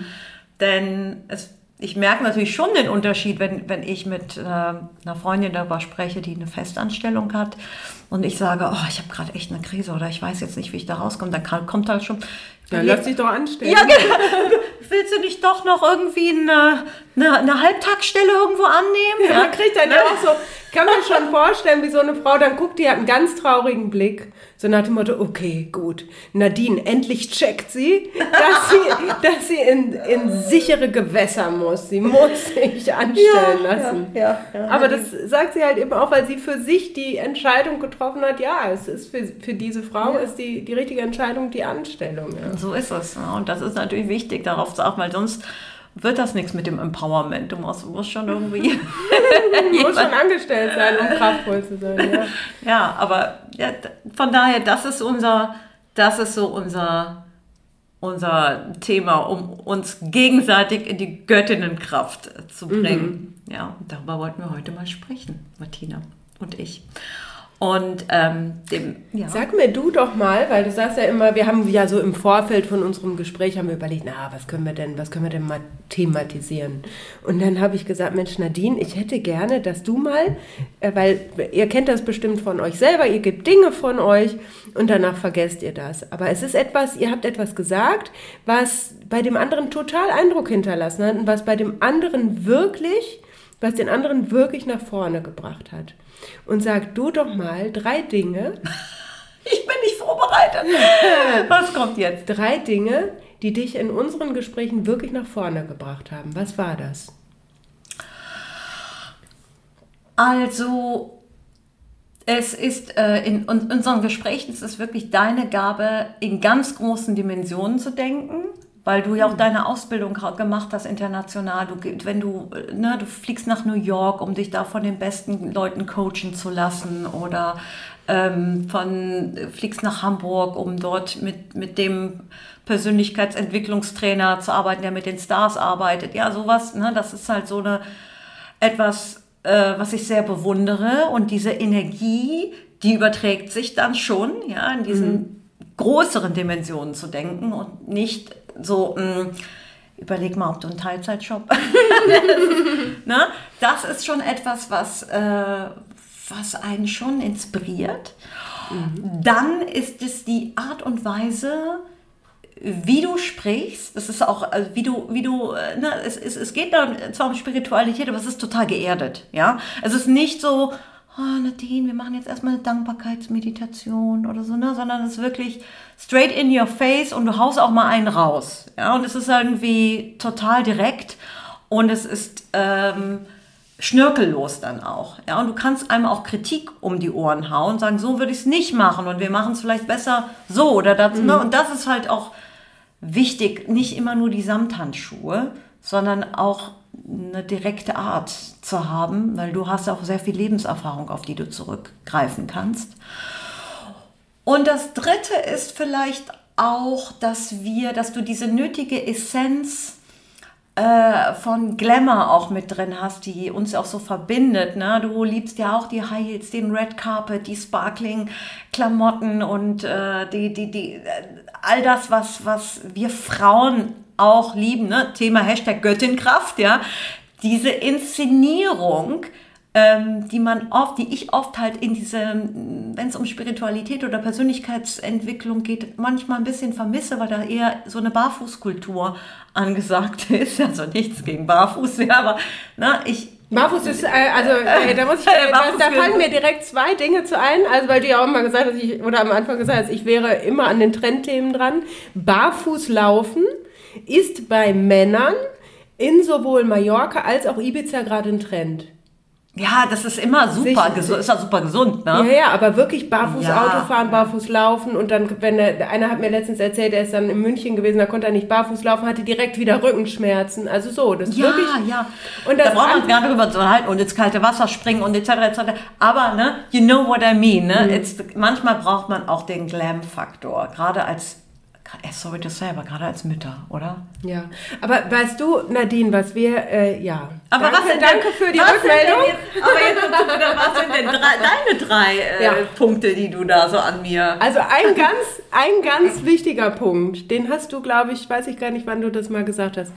Denn es, ich merke natürlich schon den Unterschied, wenn, wenn ich mit äh, einer Freundin darüber spreche, die eine Festanstellung hat und ich sage, oh, ich habe gerade echt eine Krise oder ich weiß jetzt nicht, wie ich da rauskomme, dann kann, kommt halt schon... Ja, lass dich doch anstellen. Ja, genau. Willst du nicht doch noch irgendwie eine, eine, eine Halbtagsstelle irgendwo annehmen? Ja, man kriegt dann ja auch so, kann man schon vorstellen, wie so eine Frau dann guckt, die hat einen ganz traurigen Blick. So nach dem Motto, okay, gut, Nadine, endlich checkt sie, dass sie, dass sie in, in sichere Gewässer muss. Sie muss sich anstellen lassen. ja, ja. Aber das sagt sie halt eben auch, weil sie für sich die Entscheidung getroffen hat, ja, es ist für, für diese Frau ist die, die richtige Entscheidung die Anstellung. Ja. So ist es. Ja. Und das ist natürlich wichtig, darauf zu achten, weil sonst wird das nichts mit dem Empowerment. Du musst, musst schon irgendwie. Du musst schon angestellt sein, um kraftvoll zu sein. Ja. ja, aber ja, von daher, das ist unser, das ist so unser, unser Thema, um uns gegenseitig in die Göttinnenkraft zu bringen. Ja, und darüber wollten wir heute mal sprechen, Martina und ich. Und ähm, dem, ja. Sag mir du doch mal, weil du sagst ja immer, wir haben ja so im Vorfeld von unserem Gespräch haben wir überlegt, na, was können wir denn, was können wir denn mal thematisieren? Und dann habe ich gesagt, Mensch, Nadine, ich hätte gerne, dass du mal, äh, weil ihr kennt das bestimmt von euch selber, ihr gebt Dinge von euch und danach vergesst ihr das. Aber es ist etwas, ihr habt etwas gesagt, was bei dem anderen total Eindruck hinterlassen hat und was bei dem anderen wirklich, was den anderen wirklich nach vorne gebracht hat. Und sag du doch mal drei Dinge, Ich bin nicht vorbereitet. Was kommt jetzt? Drei Dinge, die dich in unseren Gesprächen wirklich nach vorne gebracht haben. Was war das? Also, es ist äh, in, un- unseren Gesprächen ist es wirklich deine Gabe, in ganz großen Dimensionen zu denken, weil du ja auch deine Ausbildung gemacht hast international. Du, wenn du, ne, du fliegst nach New York, um dich da von den besten Leuten coachen zu lassen oder ähm, von, fliegst nach Hamburg, um dort mit, mit dem Persönlichkeitsentwicklungstrainer zu arbeiten, der mit den Stars arbeitet. Ja, sowas, ne, das ist halt so eine etwas, äh, was ich sehr bewundere. Und diese Energie, die überträgt sich dann schon, ja, in diesen größeren Dimensionen zu denken und nicht so, mh, überleg mal, ob du einen Teilzeitjob. ne? Das ist schon etwas, was, äh, was einen schon inspiriert. Dann ist es die Art und Weise, wie du sprichst, das ist auch, also wie du, wie du, äh, ne, es, es, es geht da zwar um Spiritualität, aber es ist total geerdet, ja. Es ist nicht so, oh, Nadine, wir machen jetzt erstmal eine Dankbarkeitsmeditation oder so, ne, sondern es ist wirklich straight in your face und du haust auch mal einen raus, ja. Und es ist irgendwie total direkt und es ist, ähm, schnörkellos dann auch. Ja, und du kannst einem auch Kritik um die Ohren hauen und sagen, so würde ich es nicht machen und wir machen es vielleicht besser so oder das. Ne? Und das ist halt auch wichtig, nicht immer nur die Samthandschuhe, sondern auch eine direkte Art zu haben, weil du hast auch sehr viel Lebenserfahrung, auf die du zurückgreifen kannst. Und das Dritte ist vielleicht auch, dass wir, dass du diese nötige Essenz äh, von Glamour auch mit drin hast, die uns auch so verbindet. Ne? Du liebst ja auch die High Heels, den Red Carpet, die Sparkling Klamotten und äh, die, die, die, äh, all das, was, was wir Frauen auch lieben. Ne? Thema Hashtag Göttinkraft, ja. Diese Inszenierung, ähm, die man oft, die ich oft halt in diese, wenn es um Spiritualität oder Persönlichkeitsentwicklung geht, manchmal ein bisschen vermisse, weil da eher so eine Barfußkultur angesagt ist. Also nichts gegen Barfuß, ja, aber na, ich, Barfuß ist, äh, also äh, da muss ich, äh, da, da fallen mir direkt zwei Dinge zu ein. Also weil du ja auch mal gesagt hast, ich, oder am Anfang gesagt hast, ich wäre immer an den Trendthemen dran. Barfuß laufen ist bei Männern in sowohl Mallorca als auch Ibiza gerade ein Trend. Ja, das ist immer super gesund, ist ja super gesund, ne? Ja, ja, aber wirklich barfuß ja. Auto fahren, barfuß laufen und dann, wenn er, einer hat mir letztens erzählt, er ist dann in München gewesen, da konnte er nicht barfuß laufen, hatte direkt wieder Rückenschmerzen. Also so, das ja, wirklich. Ja, Und das da braucht man gar nicht drüber zu halten und ins kalte Wasser springen und etc. etc. Aber, ne, you know what I mean, ne? Mhm. manchmal braucht man auch den Glam-Faktor, gerade als sorry to say, aber gerade als Mütter, oder? Ja. Aber weißt du, Nadine, was wir, äh, ja. Aber danke, was sind danke für die Rückmeldung. Jetzt, aber jetzt, was sind denn drei, deine drei äh, ja. Punkte, die du da so an mir. Also ein ganz, ein ganz wichtiger Punkt, den hast du, glaube ich, weiß ich gar nicht, wann du das mal gesagt hast.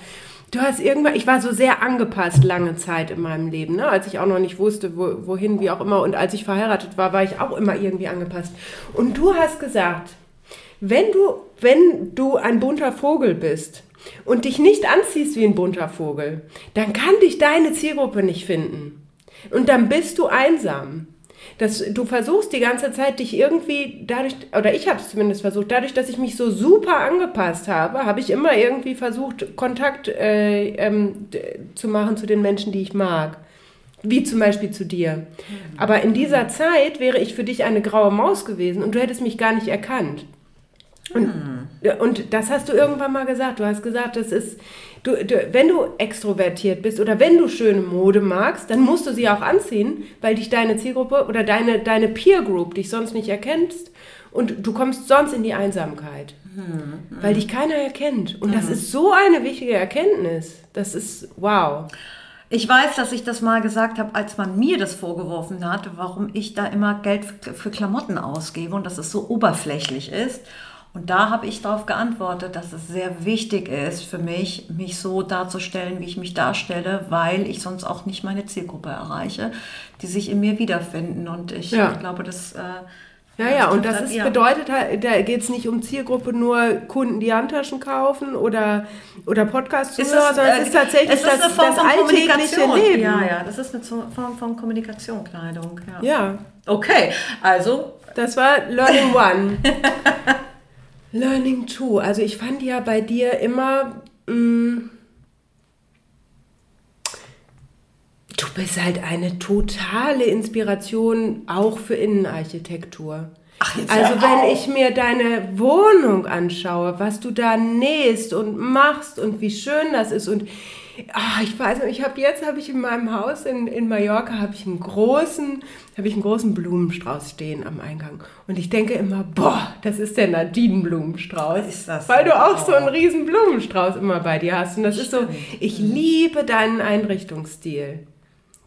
Du hast irgendwann, ich war so sehr angepasst lange Zeit in meinem Leben, ne? als ich auch noch nicht wusste, wo, wohin, wie auch immer. Und als ich verheiratet war, war ich auch immer irgendwie angepasst. Und du hast gesagt, wenn du, wenn du ein bunter Vogel bist und dich nicht anziehst wie ein bunter Vogel, dann kann dich deine Zielgruppe nicht finden. Und dann bist du einsam. Das, du versuchst die ganze Zeit, dich irgendwie dadurch, oder ich habe es zumindest versucht, dadurch, dass ich mich so super angepasst habe, habe ich immer irgendwie versucht, Kontakt äh, ähm, zu machen zu den Menschen, die ich mag. Wie zum Beispiel zu dir. Aber in dieser Zeit wäre ich für dich eine graue Maus gewesen und du hättest mich gar nicht erkannt. Und, hm. und das hast du irgendwann mal gesagt. Du hast gesagt, das ist, du, du, wenn du extrovertiert bist oder wenn du schöne Mode magst, dann musst du sie auch anziehen, weil dich deine Zielgruppe oder deine, deine Peer Group dich sonst nicht erkennst und du kommst sonst in die Einsamkeit, hm. weil dich keiner erkennt. Und hm. das ist so eine wichtige Erkenntnis. Das ist wow. Ich weiß, dass ich das mal gesagt habe, als man mir das vorgeworfen hat, warum ich da immer Geld für Klamotten ausgebe und dass es so oberflächlich ist. Und da habe ich darauf geantwortet, dass es sehr wichtig ist für mich, mich so darzustellen, wie ich mich darstelle, weil ich sonst auch nicht meine Zielgruppe erreiche, die sich in mir wiederfinden. Und ich ja. glaube, das... Äh, ja, ja, und das ist, bedeutet halt, da geht es nicht um Zielgruppe nur Kunden, die Handtaschen kaufen oder, oder Podcasts zuhören, sondern es ist tatsächlich es ist das, eine Form das von alltägliche Leben. Ja, ja, das ist eine Form von Kommunikation, Kleidung. Ja. ja. Okay, also... Das war Learning One. Learning to. Also ich fand ja bei dir immer, mh, mm, du bist halt eine totale Inspiration auch für Innenarchitektur. Ach, also wenn ich mir deine Wohnung anschaue, was du da nähst und machst und wie schön das ist und ach, ich weiß nicht, ich habe jetzt habe ich in meinem Haus in, in Mallorca habe ich einen großen habe ich einen großen Blumenstrauß stehen am Eingang und ich denke immer, boah, das ist der Nadine-Blumenstrauß, ist das weil du auch so einen riesen Blumenstrauß immer bei dir hast und das Stimmt. ist so, ich liebe deinen Einrichtungsstil.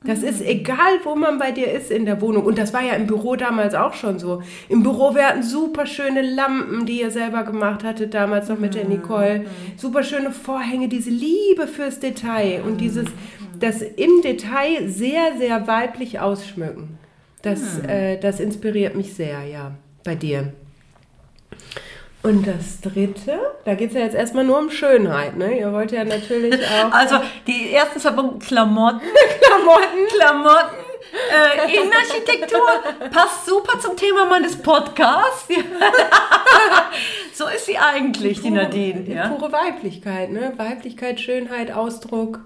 Das ist mhm. egal, wo man bei dir ist in der Wohnung. Und das war ja im Büro damals auch schon so. Im Büro, wir hatten super schöne Lampen, die ihr selber gemacht hattet, damals noch mit der mhm. Nicole. Mhm. Super schöne Vorhänge, diese Liebe fürs Detail und dieses, das im Detail sehr, sehr weiblich ausschmücken. Das, äh, das inspiriert mich sehr, ja, bei dir. Und das dritte, da geht es ja jetzt erstmal nur um Schönheit, ne? Ihr wollt ja natürlich auch. Also die ersten zwei Punkte Klamotten. Klamotten. Klamotten. Äh, Innenarchitektur passt super zum Thema meines Podcasts. so ist sie eigentlich, die, Nadine. Die ja? pure Weiblichkeit, ne? Weiblichkeit, Schönheit, Ausdruck.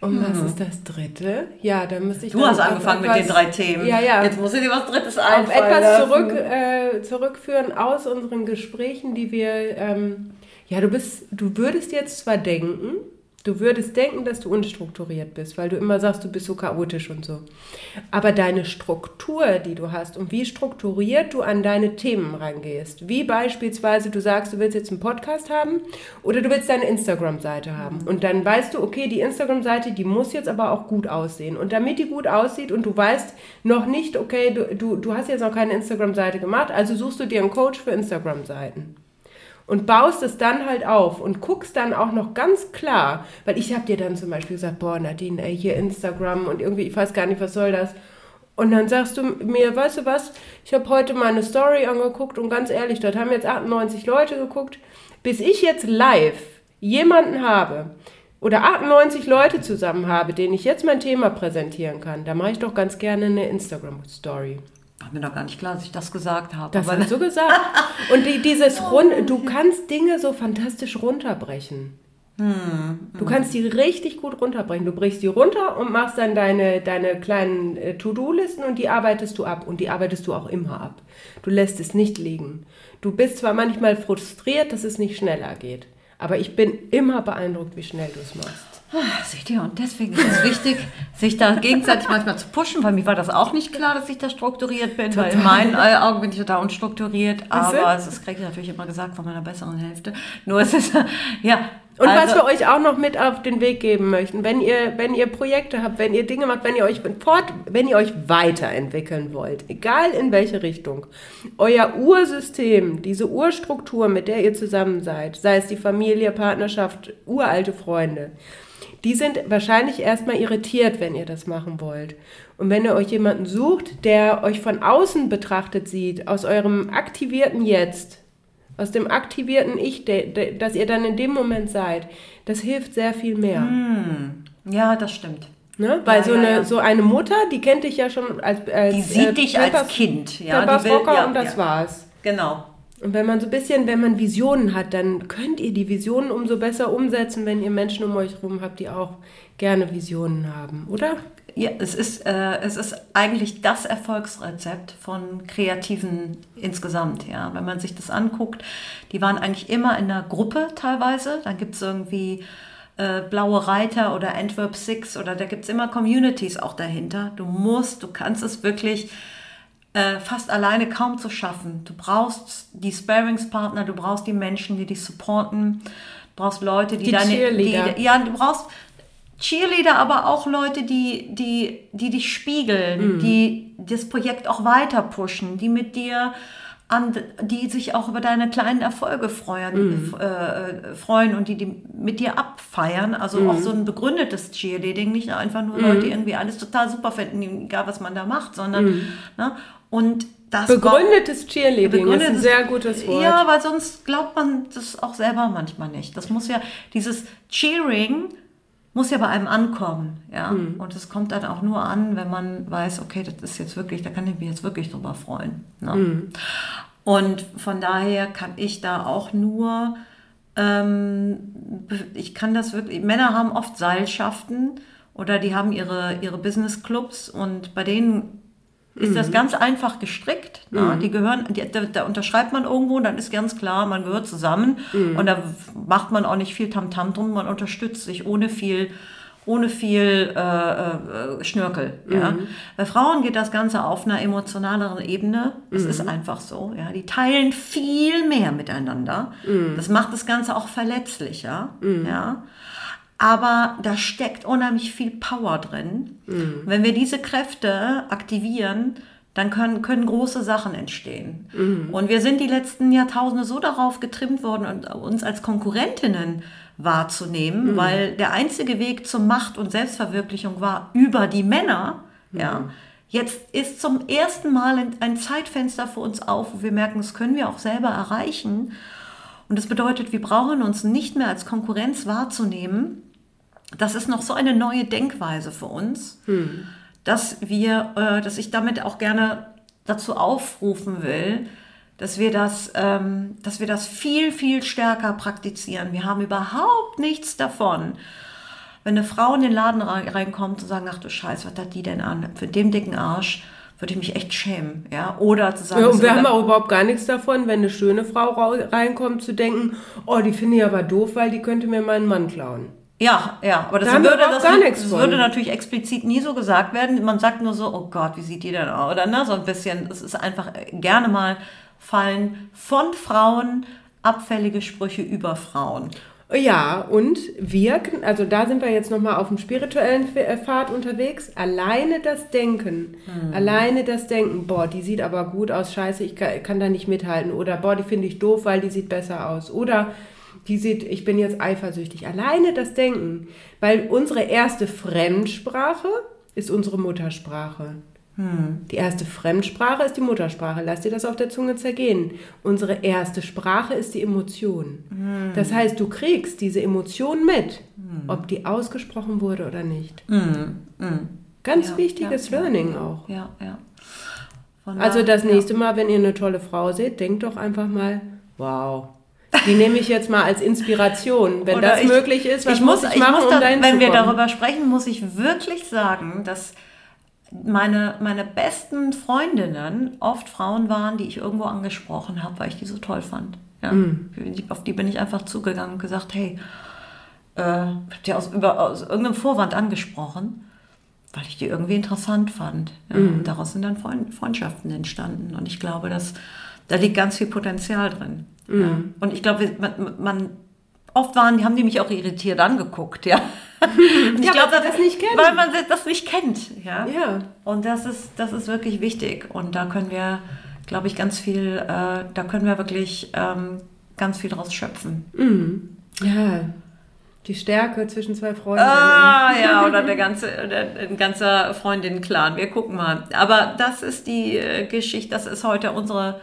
Und was hm. ist das dritte? Ja, da müsste ich. Du hast angefangen etwas, mit den drei Themen. Ja, ja. Jetzt muss ich dir was Drittes einfallen. Auf etwas zurück, äh, zurückführen aus unseren Gesprächen, die wir. Ähm, ja, du bist, du würdest jetzt zwar denken, Du würdest denken, dass du unstrukturiert bist, weil du immer sagst, du bist so chaotisch und so. Aber deine Struktur, die du hast und wie strukturiert du an deine Themen rangehst, wie beispielsweise du sagst, du willst jetzt einen Podcast haben oder du willst deine Instagram-Seite haben und dann weißt du, okay, die Instagram-Seite, die muss jetzt aber auch gut aussehen. Und damit die gut aussieht und du weißt noch nicht, okay, du, du, du hast jetzt noch keine Instagram-Seite gemacht, also suchst du dir einen Coach für Instagram-Seiten und baust es dann halt auf und guckst dann auch noch ganz klar, weil ich habe dir dann zum Beispiel gesagt, boah Nadine, ey, hier Instagram und irgendwie, ich weiß gar nicht, was soll das. Und dann sagst du mir, weißt du was, ich habe heute meine Story angeguckt und ganz ehrlich, dort haben jetzt 98 Leute geguckt. Bis ich jetzt live jemanden habe oder 98 Leute zusammen habe, denen ich jetzt mein Thema präsentieren kann, da mache ich doch ganz gerne eine Instagram-Story. War mir doch gar nicht klar, dass ich das gesagt habe. Das hast du gesagt. Und die, dieses Rund, du kannst Dinge so fantastisch runterbrechen. Du kannst die richtig gut runterbrechen. Du brichst die runter und machst dann deine, deine kleinen äh, To-Do-Listen und die arbeitest du ab. Und die arbeitest du auch immer ab. Du lässt es nicht liegen. Du bist zwar manchmal frustriert, dass es nicht schneller geht, aber ich bin immer beeindruckt, wie schnell du es machst. Ah, seht ihr, und deswegen ist es wichtig, sich da gegenseitig manchmal zu pushen, weil mir war das auch nicht klar, dass ich da strukturiert bin, weil in meinen Augen bin ich total unstrukturiert, aber es ist, kriege ich natürlich immer gesagt von meiner besseren Hälfte. Nur es ist, ja. Und was wir euch auch noch mit auf den Weg geben möchten, wenn ihr, wenn ihr Projekte habt, wenn ihr Dinge macht, wenn ihr euch fort, wenn ihr euch weiterentwickeln wollt, egal in welche Richtung, euer Ursystem, diese Urstruktur, mit der ihr zusammen seid, sei es die Familie, Partnerschaft, uralte Freunde, die sind wahrscheinlich erstmal irritiert, wenn ihr das machen wollt. Und wenn ihr euch jemanden sucht, der euch von außen betrachtet sieht, aus eurem aktivierten Jetzt, aus dem aktivierten Ich, de, de, dass ihr dann in dem Moment seid, das hilft sehr viel mehr. Hm. Ja, das stimmt. Ne? Weil Ja, so, ja, eine, ja. so eine Mutter, die kennt dich ja schon als, als Die sieht äh, dich Peppers- als Kind. Ja, Peppers die will, ja, und das ja. war's. Genau. Und wenn man so ein bisschen, wenn man Visionen hat, dann könnt ihr die Visionen umso besser umsetzen, wenn ihr Menschen um euch herum habt, die auch gerne Visionen haben, oder? Ja, es ist, äh, es ist eigentlich das Erfolgsrezept von Kreativen insgesamt. Ja. Wenn man sich das anguckt, die waren eigentlich immer in einer Gruppe teilweise. Dann gibt es irgendwie äh, Blaue Reiter oder Antwerp Six oder da gibt es immer Communities auch dahinter. Du musst, du kannst es wirklich äh, fast alleine kaum zu schaffen. Du brauchst die Sparingspartner, du brauchst die Menschen, die dich supporten, du brauchst Leute, die, Die deine... Cheerleader. Die, ja, du brauchst Cheerleader, aber auch Leute, die, die, die dich spiegeln, die das Projekt auch weiter pushen, die mit dir an, die sich auch über deine kleinen Erfolge freuen, äh, freuen und die, die mit dir abfeiern. Also auch so ein begründetes Cheerleading, nicht einfach nur Leute, die irgendwie alles total super finden, egal was man da macht, sondern ne? Und das Begründetes Cheerleading ist ein Begründetes- sehr gutes Wort. Ja, weil sonst glaubt man das auch selber manchmal nicht. Das muss ja, dieses Cheering muss ja bei einem ankommen, ja. Hm. Und es kommt dann auch nur an, wenn man weiß, okay, das ist jetzt wirklich, da kann ich mich jetzt wirklich drüber freuen. Ne? Hm. Und von daher kann ich da auch nur, ähm, ich kann das wirklich, Männer haben oft Seilschaften oder die haben ihre, ihre Business-Clubs und bei denen ist das ganz einfach gestrickt. Na, die gehören, die, da, da unterschreibt man irgendwo, dann ist ganz klar, man gehört zusammen und da macht man auch nicht viel Tamtam drum, man unterstützt sich ohne viel, ohne viel äh, äh, Schnörkel. Ja. Bei Frauen geht das Ganze auf einer emotionaleren Ebene. Es ist einfach so. Ja. Die teilen viel mehr miteinander. Das macht das Ganze auch verletzlicher. Ja. Aber da steckt unheimlich viel Power drin. Wenn wir diese Kräfte aktivieren, dann können, können große Sachen entstehen. Und wir sind die letzten Jahrtausende so darauf getrimmt worden, uns als Konkurrentinnen wahrzunehmen, weil der einzige Weg zur Macht und Selbstverwirklichung war über die Männer. Ja. Jetzt ist zum ersten Mal ein Zeitfenster für uns auf, wo wir merken, das können wir auch selber erreichen. Und das bedeutet, wir brauchen uns nicht mehr als Konkurrenz wahrzunehmen. Das ist noch so eine neue Denkweise für uns, dass wir, äh, dass ich damit auch gerne dazu aufrufen will, dass wir das, ähm, dass wir das viel, viel stärker praktizieren. Wir haben überhaupt nichts davon, wenn eine Frau in den Laden rein- reinkommt und sagen, ach du Scheiße, was hat die denn an? Für den dicken Arsch würde ich mich echt schämen, ja. Oder zu sagen, Ja, und wir haben auch überhaupt gar nichts davon, wenn eine schöne Frau rau- reinkommt, zu denken, oh, die finde ich aber doof, weil die könnte mir meinen Mann klauen. Ja, ja, aber das, Da würde, das, gar das würde natürlich explizit nie so gesagt werden. Man sagt nur so, oh Gott, wie sieht die denn aus? Oder ne, so ein bisschen, es ist einfach äh, gerne mal fallen von Frauen abfällige Sprüche über Frauen. Ja, und wir, also da sind wir jetzt nochmal auf dem spirituellen äh, Pfad unterwegs. Alleine das Denken, alleine das Denken, boah, die sieht aber gut aus, scheiße, ich kann, kann da nicht mithalten. Oder boah, die finde ich doof, weil die sieht besser aus. Oder die sieht, ich bin jetzt eifersüchtig. Alleine das Denken. Weil unsere erste Fremdsprache ist unsere Muttersprache. Die erste Fremdsprache ist die Muttersprache. Lass dir das auf der Zunge zergehen. Unsere erste Sprache ist die Emotion. Das heißt, du kriegst diese Emotion mit, ob die ausgesprochen wurde oder nicht. Ganz Ja, wichtiges ja, ja, Learning auch. Ja, ja. Von Also das nächste Mal, wenn ihr eine tolle Frau seht, denkt doch einfach mal, wow. Die nehme ich jetzt mal als Inspiration. Wenn Oder das ich- möglich ist, was ich muss, ich machen, muss um da, dahin Wenn zu wir darüber sprechen, muss ich wirklich sagen, dass meine, meine besten Freundinnen oft Frauen waren, die ich irgendwo angesprochen habe, weil ich die so toll fand. Ja, Mm. Auf die bin ich einfach zugegangen und gesagt, hey, äh, hab die aus, über, aus irgendeinem Vorwand angesprochen, weil ich die irgendwie interessant fand. Ja, Mm. Und daraus sind dann Freund, Freundschaften entstanden. Und ich glaube, dass da liegt ganz viel Potenzial drin. Mm. Ja. Und ich glaube, man, man oft waren, die haben die mich auch irritiert angeguckt, ja. Und Ja, weil sie das nicht kennen. Weil man das nicht kennt, ja. Ja. Und das ist, das ist wirklich wichtig. Und da können wir, glaube ich, ganz viel, äh, da können wir wirklich ähm, ganz viel draus schöpfen. Ja, die Stärke zwischen zwei Freundinnen. Ah, ja, oder der ganze, der, ein ganzer Freundinnen-Clan. Wir gucken mal. Aber das ist die äh, Geschichte, das ist heute unsere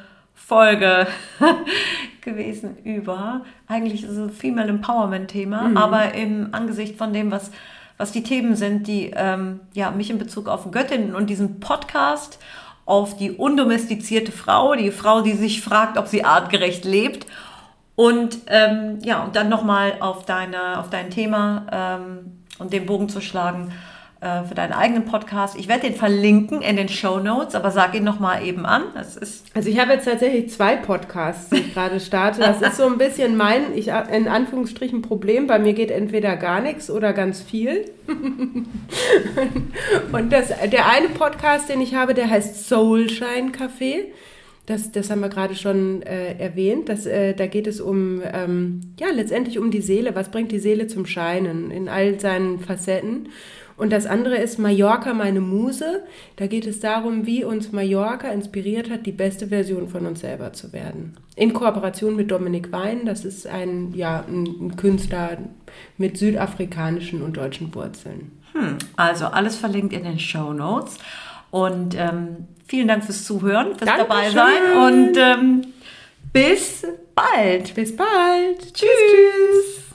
Folge gewesen über. Eigentlich ist es ein Female Empowerment-Thema, aber im Angesicht von dem, was, was die Themen sind, die ähm, ja, mich in Bezug auf Göttinnen und diesen Podcast auf die undomestizierte Frau, die Frau, die sich fragt, ob sie artgerecht lebt. Und ähm, ja, und dann nochmal auf, deine, auf dein Thema ähm, und den Bogen zu schlagen äh, für deinen eigenen Podcast. Ich werde den verlinken in den Show Notes, aber sag ihn nochmal eben an. Das ist Also ich habe jetzt tatsächlich zwei Podcasts, die ich gerade starte. Das ist so ein bisschen mein, ich, in Anführungsstrichen, Problem. Bei mir geht entweder gar nichts oder ganz viel. Und das, der eine Podcast, den ich habe, der heißt Soulshine Café. Das, das haben wir gerade schon äh, erwähnt. Das, äh, da geht es um, ähm, ja, letztendlich um die Seele. Was bringt die Seele zum Scheinen in all seinen Facetten? Und das andere ist Mallorca, meine Muse. Da geht es darum, wie uns Mallorca inspiriert hat, die beste Version von uns selber zu werden. In Kooperation mit Dominik Wein. Das ist ein, ja, ein, Künstler mit südafrikanischen und deutschen Wurzeln. hm, also alles verlinkt in den Show Notes. Und ähm, vielen Dank fürs Zuhören, fürs Dankeschön. dabei sein und ähm, bis bald. Bis bald. Tschüss. tschüss.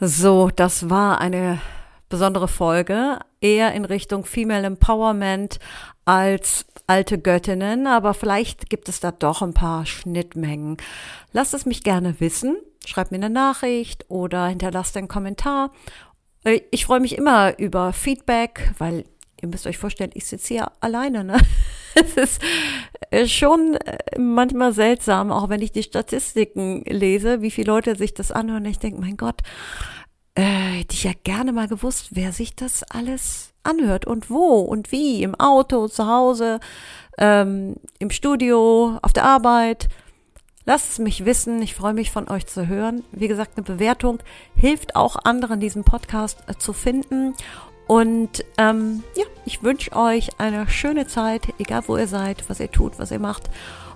So, das war eine besondere Folge, eher in Richtung Female Empowerment als alte Göttinnen, aber vielleicht gibt es da doch ein paar Schnittmengen. Lasst es mich gerne wissen, schreibt mir eine Nachricht oder hinterlasst einen Kommentar. Äh, Ich freue mich immer über Feedback, weil ihr müsst euch vorstellen, ich sitze hier alleine. Ne? Es ist äh, schon äh, manchmal seltsam, auch wenn ich die Statistiken lese, wie viele Leute sich das anhören. Ich denke, mein Gott, äh, hätte ich ja gerne mal gewusst, wer sich das alles anhört und wo und wie. Im Auto, zu Hause, ähm, im Studio, auf der Arbeit. Lasst es mich wissen. Ich freue mich von euch zu hören. Wie gesagt, eine Bewertung hilft auch anderen, diesen Podcast äh, zu finden. Und ähm, ja, ich wünsche euch eine schöne Zeit, egal wo ihr seid, was ihr tut, was ihr macht.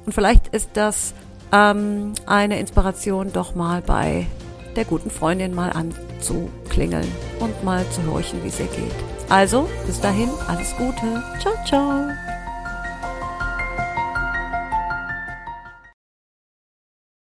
Und vielleicht ist das ähm, eine Inspiration, doch mal bei der guten Freundin mal anzuklingeln und mal zu horchen, wie es ihr geht. Also, bis dahin, alles Gute. Ciao, ciao.